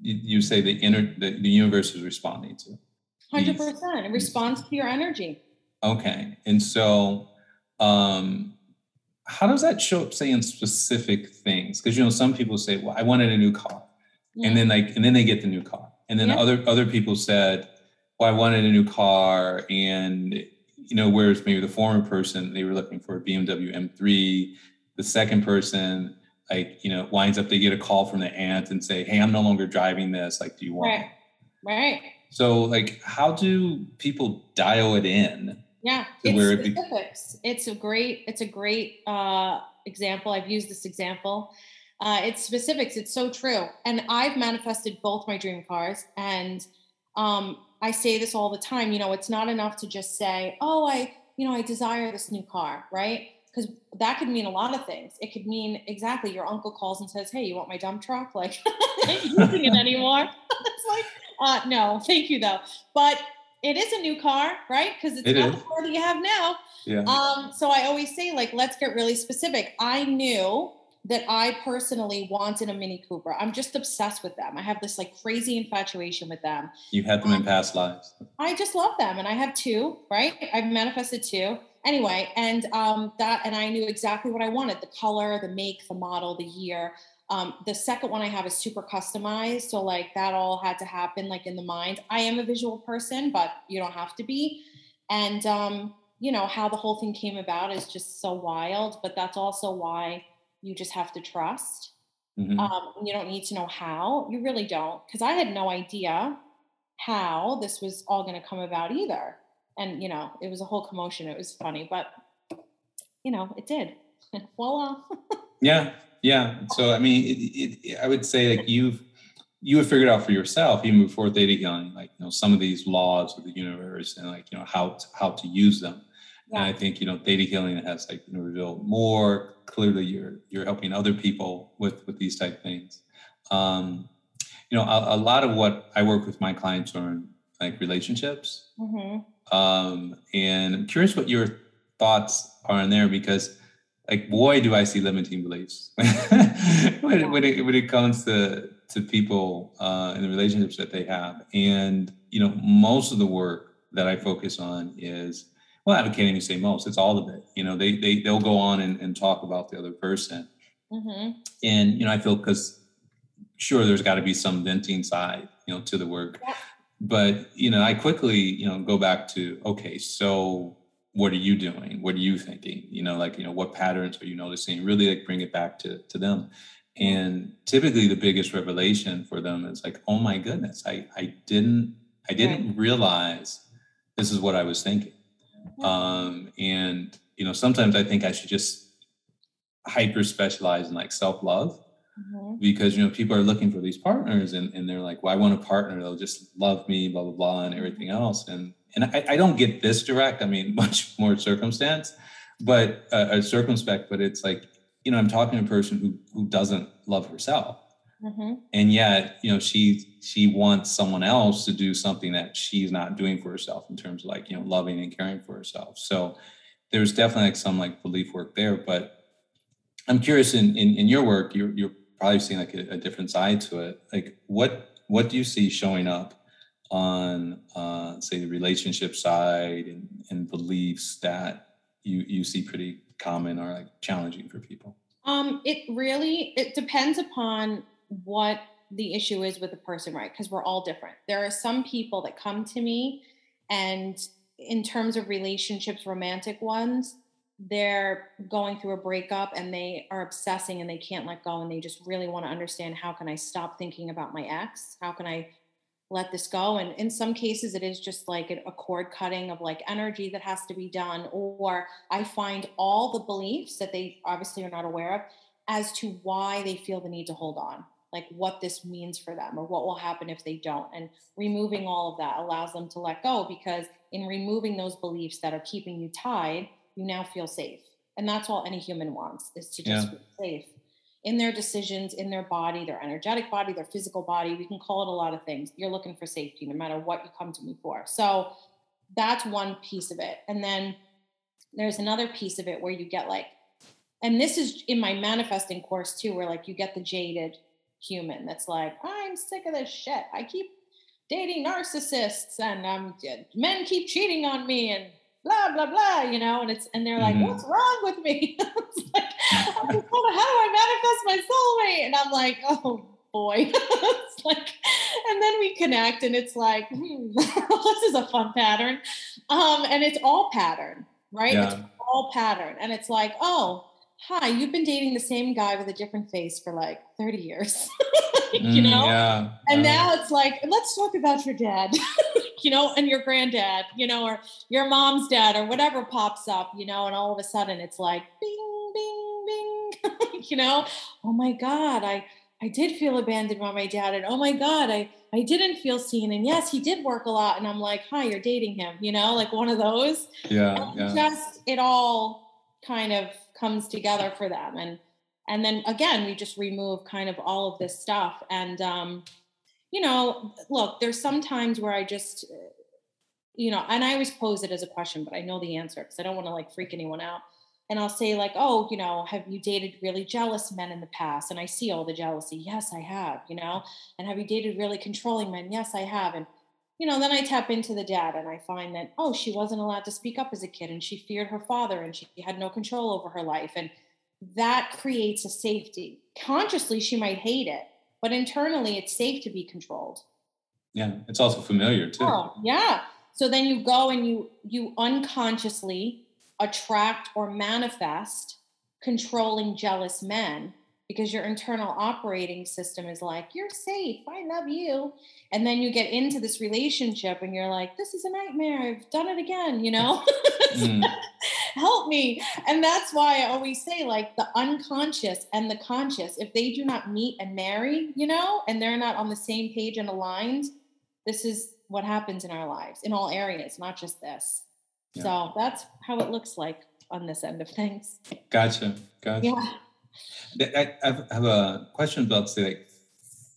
you, you say the inner the, the universe is responding to 100% these, it responds to your energy. Okay. And so um how does that show up say in specific things? Because you know some people say well i wanted a new car. Yeah. and then like and then they get the new car. And then yeah. other other people said well i wanted a new car. And you know whereas maybe the former person they were looking for a bmw m3 the second person like you know winds up they get a call from the aunt and say hey i'm no longer driving this. Like do you want right. right so like how do people dial it in yeah it's specifics it be- it's a great it's a great uh example. I've used this example. Uh it's specifics. It's so true. And i've manifested both my dream cars. And um i say this all the time you know it's not enough to just say oh i you know i desire this new car right? Because that could mean a lot of things. It could mean exactly your uncle calls and says, "Hey, you want my dump truck?" Like, ain't using it anymore. it's like, uh, no, thank you though. But it is a new car, right? Because it's it not is. the car that you have now. Yeah. Um, so I always say, like, let's get really specific. I knew that I personally wanted a Mini Cooper. I'm just obsessed with them. I have this like crazy infatuation with them. You had them um, in past lives. I just love them, and I have two. Right? I've manifested two anyway, and um, that, and I knew exactly what I wanted: the color, the make, the model, the year. Um, the second one I have is super customized, so like that all had to happen like in the mind. I am a visual person, but you don't have to be. And um, you know how the whole thing came about is just so wild, but that's also why you just have to trust. Mm-hmm. Um, you don't need to know how. You really don't, because I had no idea how this was all going to come about either and you know it was a whole commotion it was funny but you know it did voila yeah yeah so i mean it, it, i would say like you've you have figured out for yourself even before theta healing like you know some of these laws of the universe and like you know how to, how to use them yeah. and i think you know theta healing has like you know revealed more clearly you're you're helping other people with with these type things um you know a, a lot of what i work with my clients on like relationships mm-hmm. Um, and I'm curious what your thoughts are in there because, like, boy, do I see limiting beliefs when, when, it, when it comes to to people uh, and the relationships that they have. And you know, most of the work that I focus on is well, I can't even say most. It's all of it. You know, they they they'll go on and, and talk about the other person, mm-hmm. and you know, I feel because sure, there's got to be some venting side, you know, to the work. Yeah but you know i quickly you know go back to okay so what are you doing? What are you thinking? You know like you know what patterns are you noticing? Really like bring it back to to them. And typically the biggest revelation for them is like oh my goodness i i didn't i didn't right. realize this is what i was thinking. Um and you know sometimes i think i should just hyper specialize in like self love mm-hmm. because you know people are looking for these partners and, and they're like well i want a partner they'll just love me blah blah blah and everything else and and i, I don't get this direct i mean much more circumstance but uh, circumspect but it's like you know i'm talking to a person who who doesn't love herself mm-hmm. and yet you know she she wants someone else to do something that she's not doing for herself in terms of like you know loving and caring for herself so there's definitely like some like belief work there but I'm curious in, in, in your work, you're, you're probably seeing like a, a, different side to it. Like what, what do you see showing up on, uh, say the relationship side and, and beliefs that you, you see pretty common or like challenging for people? Um, it really, it depends upon what the issue is with the person, right? Because we're all different. There are some people that come to me and in terms of relationships, romantic ones, they're going through a breakup and they are obsessing and they can't let go and they just really want to understand how can I stop thinking about my ex? How can I let this go? And in some cases, it is just like a cord cutting of like energy that has to be done. Or I find all the beliefs that they obviously are not aware of as to why they feel the need to hold on like what this means for them or what will happen if they don't. And removing all of that allows them to let go because in removing those beliefs that are keeping you tied, you now feel safe. And that's all any human wants is to just yeah. feel safe in their decisions, in their body, their energetic body, their physical body. We can call it a lot of things. You're looking for safety no matter what you come to me for. So that's one piece of it. And then there's another piece of it where you get like, and this is in my manifesting course too, where like you get the jaded human that's like, I'm sick of this shit. I keep dating narcissists and um, men keep cheating on me and blah blah blah you know and it's and they're like mm-hmm. what's wrong with me? Like, how do i manifest my soulmate? And i'm like oh boy. It's like and then we connect and it's like hmm, this is a fun pattern. Um and it's all pattern right? Yeah. it's all pattern. And it's like oh hi you've been dating the same guy with a different face for like 30 years you mm, know yeah. and now it's like let's talk about your dad you know, and your granddad, you know, or your mom's dad or whatever pops up, you know, and all of a sudden it's like bing, bing, bing, you know, oh my God, I I did feel abandoned by my dad, and oh my God, I I didn't feel seen. And yes, he did work a lot. And I'm like, hi, you're dating him, you know, like one of those. Yeah. yeah. Just it all kind of comes together for them. And and then again, we just remove kind of all of this stuff. And um, you know, look, there's some times where I just, you know, and I always pose it as a question, but I know the answer because I don't want to like freak anyone out. And I'll say, like, oh, you know, have you dated really jealous men in the past? And I see all the jealousy. Yes, I have, you know. And have you dated really controlling men? Yes, I have. And, you know, then I tap into the dad and I find that, oh, she wasn't allowed to speak up as a kid and she feared her father and she had no control over her life. And that creates a safety. Consciously, she might hate it, but internally it's safe to be controlled yeah it's also familiar too oh, yeah so then you go and you you unconsciously attract or manifest controlling jealous men because your internal operating system is like you're safe i love you and then you get into this relationship and you're like this is a nightmare i've done it again you know? Mm. help me. And that's why i always say like the unconscious and the conscious if they do not meet and marry you know and they're not on the same page and aligned this is what happens in our lives in all areas not just this. Yeah. so that's how it looks like on this end of things. Gotcha gotcha. Yeah I, have a question about say like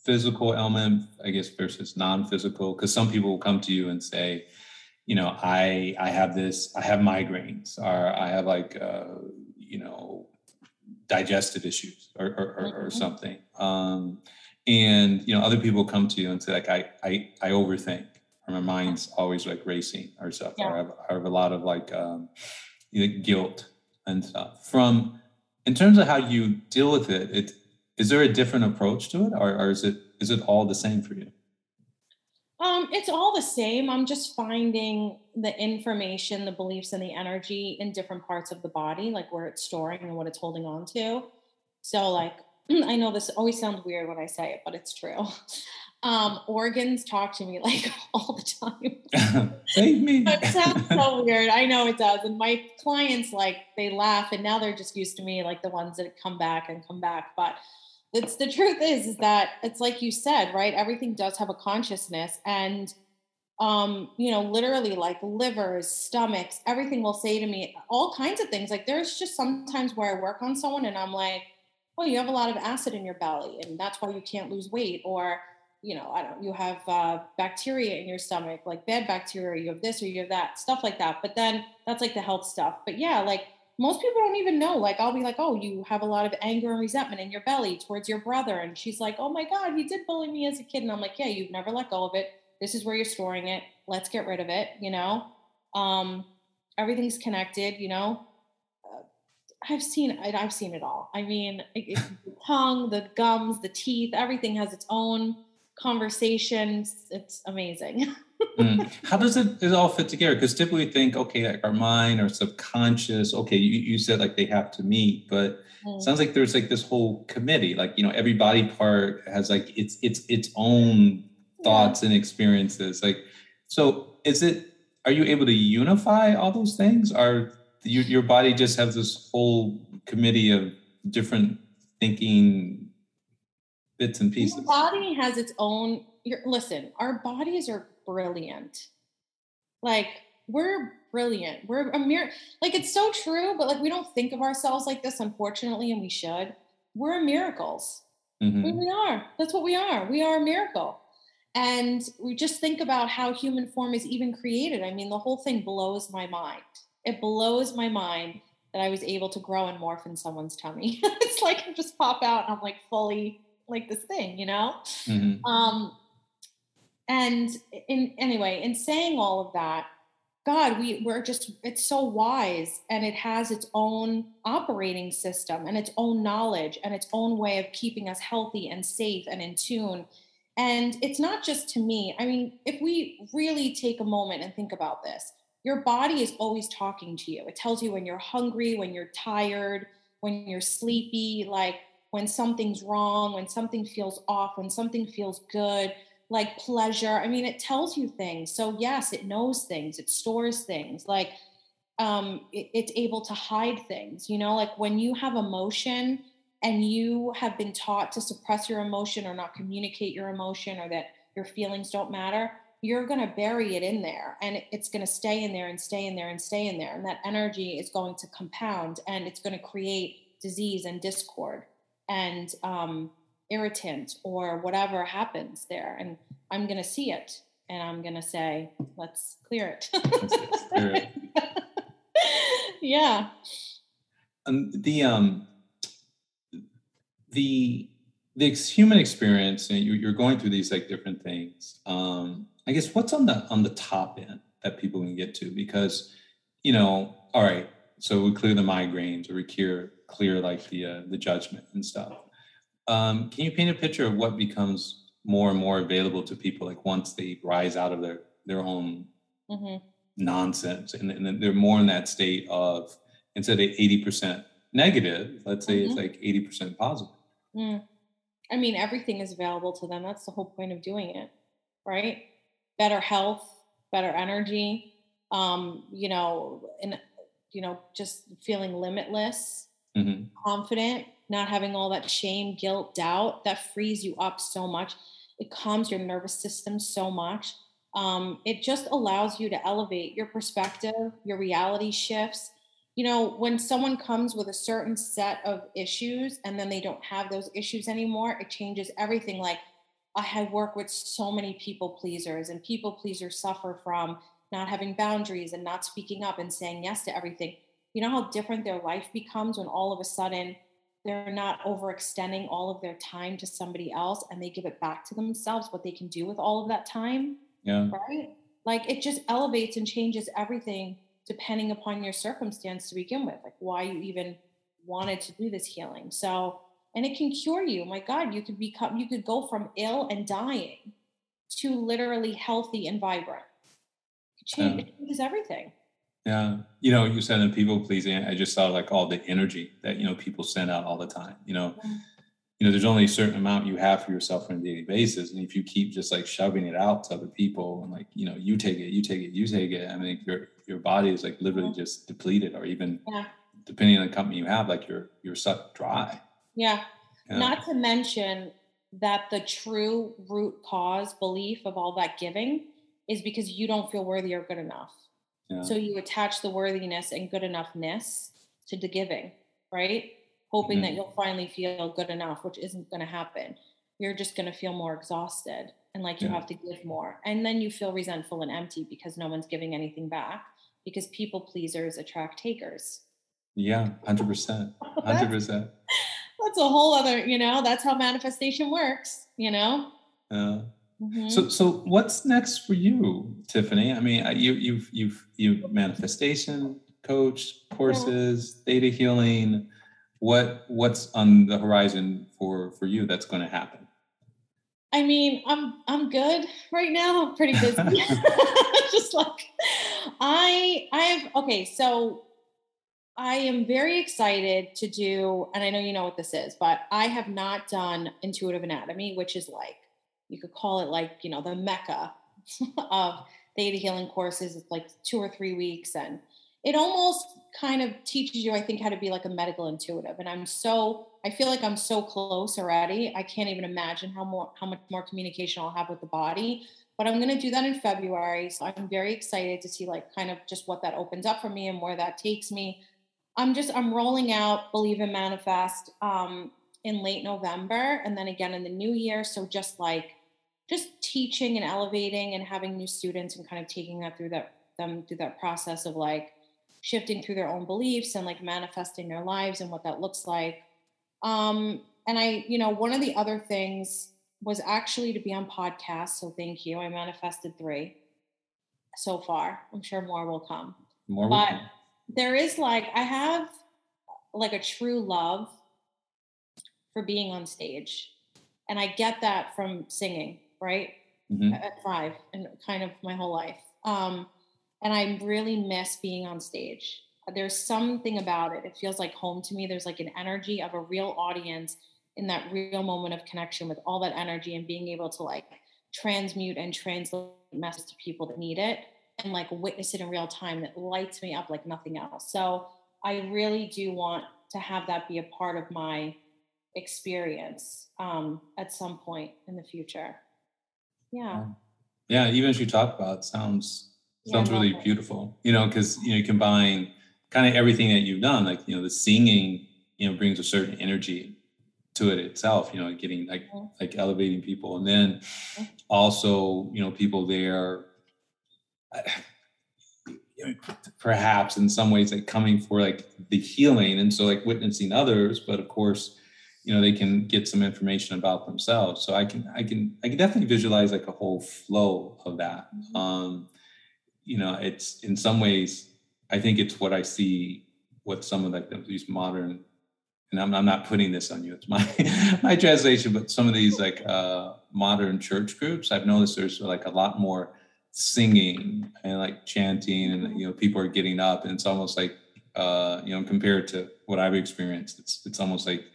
physical element, I guess, versus non-physical, because some people will come to you and say, you know, I I have this, I have migraines, or I have like, uh, you know, digestive issues, or or, or, or mm-hmm. something. Um, and you know, other people come to you and say like, I I I overthink, or my mind's always like racing or stuff, yeah. or I have, I have a lot of like um, guilt and stuff from in terms of how you deal with it, it is there a different approach to it, or, or is it is it all the same for you? Um, it's all the same. I'm just finding the information, the beliefs, and the energy in different parts of the body, like where it's storing and what it's holding on to. So, like, I know this always sounds weird when I say it, but it's true. Um, organs talk to me like all the time. Save me. it sounds so weird. I know it does. And my clients like they laugh and now they're just used to me, like the ones that come back and come back. But it's the truth is is that it's like you said right everything does have a consciousness and um you know literally like livers stomachs everything will say to me all kinds of things like there's just sometimes where i work on someone and i'm like well you have a lot of acid in your belly and that's why you can't lose weight or you know i don't you have uh, bacteria in your stomach like bad bacteria you have this or you have that stuff like that but then that's like the health stuff but yeah like most people don't even know. Like, I'll be like, oh, you have a lot of anger and resentment in your belly towards your brother. And she's like, oh my God, he did bully me as a kid. And I'm like, yeah, you've never let go of it. This is where you're storing it. Let's get rid of it. You know, um, everything's connected, you know. Uh, I've seen it. I've seen it all. I mean, it, the tongue, the gums, the teeth, everything has its own conversations. It's amazing. mm. How does it, it all fit together? Because typically we think, okay, like our mind or subconscious, okay, you, you said like they have to meet, but mm. sounds like there's like this whole committee, like, you know, every body part has like its its its own thoughts yeah. and experiences. Like, so is it are you able to unify all those things? Are your your body just has this whole committee of different thinking bits and pieces? Your body has its own Your, listen, our bodies are brilliant. Like we're brilliant. We're a mirror. like it's so true, but like we don't think of ourselves like this, unfortunately, and we should. We're miracles. Mm-hmm. We are. That's what we are. We are a miracle. And we just think about how human form is even created. I mean, the whole thing blows my mind. It blows my mind that I was able to grow and morph in someone's tummy. it's like I just pop out and I'm like fully like this thing, you know? Mm-hmm. Um, and in anyway in saying all of that god we we're just it's so wise and it has its own operating system and its own knowledge and its own way of keeping us healthy and safe and in tune and it's not just to me i mean if we really take a moment and think about this your body is always talking to you it tells you when you're hungry when you're tired when you're sleepy like when something's wrong when something feels off when something feels good like pleasure. I mean, it tells you things. So yes, it knows things. It stores things. Like um, it, it's able to hide things. You know, like when you have emotion and you have been taught to suppress your emotion or not communicate your emotion or that your feelings don't matter, you're going to bury it in there and it's going to stay in there and stay in there and stay in there. And that energy is going to compound and it's going to create disease and discord. And um, irritant or whatever happens there. And I'm going to see it and I'm going to say, let's clear it. let's clear it. yeah. Um, the, um, the, the human experience and you're going through these like different things. Um, I guess what's on the, on the top end that people can get to because, you know, all right, so we clear the migraines or we clear, clear like the, uh, the judgment and stuff um, can you paint a picture of what becomes more and more available to people, like once they rise out of their their own mm-hmm. nonsense, and, and they're more in that state of instead of eighty percent negative, let's say mm-hmm. it's like eighty percent positive. Mm. I mean, everything is available to them. That's the whole point of doing it, right? Better health, better energy. Um, you know, and you know, just feeling limitless, mm-hmm. confident, not having all that shame, guilt, doubt, that frees you up so much. It calms your nervous system so much. Um, it just allows you to elevate your perspective, your reality shifts. You know, when someone comes with a certain set of issues and then they don't have those issues anymore, it changes everything. Like, I have worked with so many people pleasers, and people pleasers suffer from not having boundaries and not speaking up and saying yes to everything. You know how different their life becomes when all of a sudden they're not overextending all of their time to somebody else and they give it back to themselves what they can do with all of that time yeah. right? Like it just elevates and changes everything depending upon your circumstance to begin with like why you even wanted to do this healing. So and it can cure you. My god you could become you could go from ill and dying to literally healthy and vibrant. It, change, it changes everything yeah. You know, you said in people pleasing, I just saw like all the energy that, you know, people send out all the time. You know, you know, there's only a certain amount you have for yourself on a daily basis. And if you keep just like shoving it out to other people and like, you know, you take it, you take it, you take it, I mean your your body is like literally just depleted or even yeah. depending on the company you have, like you're you're sucked dry. Yeah. Not to mention that the true root cause belief of all that giving is because you don't feel worthy or good enough. Yeah. So you attach the worthiness and good enoughness to the giving, right? Hoping mm-hmm. that you'll finally feel good enough, which isn't going to happen. You're just going to feel more exhausted and like you yeah. have to give more. And then you feel resentful and empty because no one's giving anything back because people pleasers attract takers. Yeah, 100%. 100%. that's a whole other, you know, that's how manifestation works, you know? Yeah. Mm-hmm. So, so what's next for you, Tiffany? I mean, you, you've, you've, you manifestation coach courses, yeah. theta healing. What, what's on the horizon for, for you that's going to happen? I mean, I'm I'm good right now. I'm pretty busy. Just like I I have okay, so I am very excited to do, and I know you know what this is, but I have not done intuitive anatomy, which is like, you could call it like, you know, the mecca of theta healing courses. It's like two or three weeks. And it almost kind of teaches you, I think, how to be like a medical intuitive. And I'm so, I feel like I'm so close already. I can't even imagine how more, how much more communication I'll have with the body. But I'm going to do that in February. So I'm very excited to see like kind of just what that opens up for me and where that takes me I'm just I'm rolling out Believe and Manifest um, in late November and then again in the new year. So just like just teaching and elevating and having new students and kind of taking that through that them through that process of like shifting through their own beliefs and like manifesting their lives and what that looks like. Um, and I, you know, one of the other things was actually to be on podcasts. So thank you. I manifested three so far. I'm sure more will come. More will but, come there is like I have like a true love for being on stage. And I get that from singing, right? Mm-hmm. At five and kind of my whole life. Um, and I really miss being on stage. There's something about it. It feels like home to me. There's like an energy of a real audience in that real moment of connection with all that energy and being able to like transmute and translate message to people that need it and like witness it in real time that lights me up like nothing else. So I really do want to have that be a part of my experience um, at some point in the future. Yeah. Yeah, even as you talk about, sounds sounds yeah, really beautiful. You know, because you know you combine kind of everything that you've done, like you know the singing, you know, brings a certain energy to it itself. You know, getting like like elevating people, and then also you know people there perhaps in some ways like coming for like the healing and so like witnessing others but of course you know they can get some information about themselves. So i can i can i can definitely visualize like a whole flow of that. Um you know it's in some ways i think it's what i see what some of like these modern and I'm, I'm not putting this on you it's my my translation but some of these like uh modern church groups i've noticed there's like a lot more singing and like chanting and you know people are getting up and it's almost like uh you know compared to what i've experienced it's it's almost like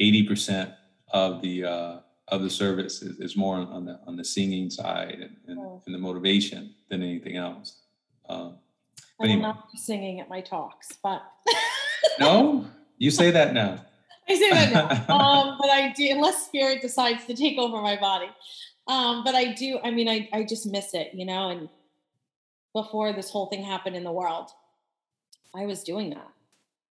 80% of the uh of the service is, is more on the on the singing side and, and, oh. and the motivation than anything else um but I'm not singing at my talks but no you say that now I say that now. um, but I do, unless spirit decides to take over my body. Um, but I do, I mean, I, I just miss it, you know, and before this whole thing happened in the world, I was doing that.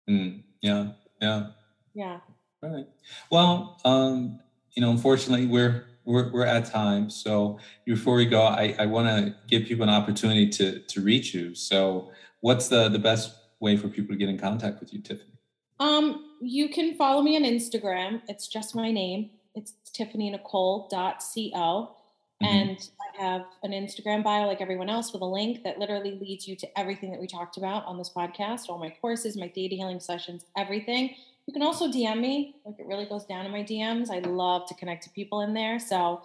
Mm, yeah. Yeah. Yeah. Right. Well, um, you know, unfortunately we're, we're, we're at time. So before we go, I, I want to give people an opportunity to, to reach you. So what's the, the best way for people to get in contact with you, Tiffany? Um, you can follow me on Instagram. It's just my name, it's tiffanynicole.co. Mm-hmm. And I have an Instagram bio like everyone else with a link that literally leads you to everything that we talked about on this podcast, all my courses, my theta healing sessions, everything. You can also DM me. Like it really goes down in my DMs. I love to connect to people in there. So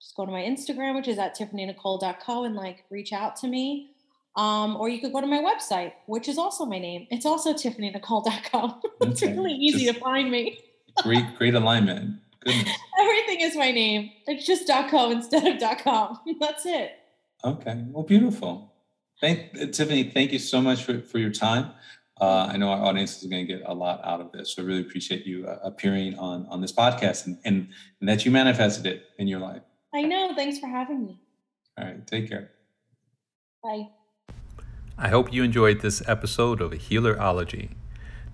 just go to my Instagram, which is at tiffanynicole.co and like reach out to me. Um, or you could go to my website, which is also my name. It's also tiffanynicole.co. it's okay. really easy just to find me. great, great alignment. Goodness. Everything is my name. It's just .co instead of .com. That's it. Okay. Well, beautiful. Thank Tiffany. Thank you so much for, for your time. Uh, I know our audience is going to get a lot out of this. So I really appreciate you uh, appearing on on this podcast and, and and that you manifested it in your life. I know. Thanks for having me. All right, take care. Bye. I hope you enjoyed this episode of Healerology.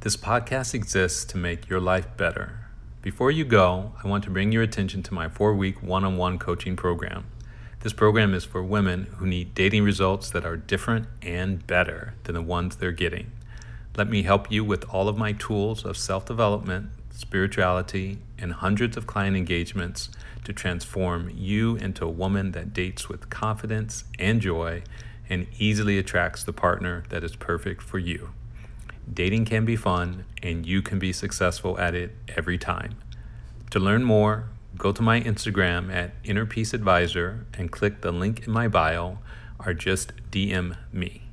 This podcast exists to make your life better. Before you go, I want to bring your attention to my four week one on one coaching program. This program is for women who need dating results that are different and better than the ones they're getting. Let me help you with all of my tools of self development, spirituality, and hundreds of client engagements to transform you into a woman that dates with confidence and joy and easily attracts the partner that is perfect for you. Dating can be fun, and you can be successful at it every time. To learn more, go to my Instagram at Inner Peace Advisor and click the link in my bio or just DM me.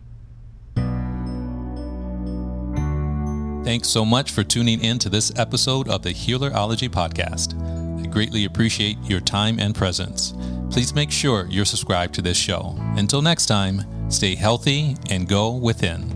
Thanks so much for tuning in to this episode of the Healerology Podcast. I greatly appreciate your time and presence. Please make sure you're subscribed to this show. Until next time, stay healthy and go within.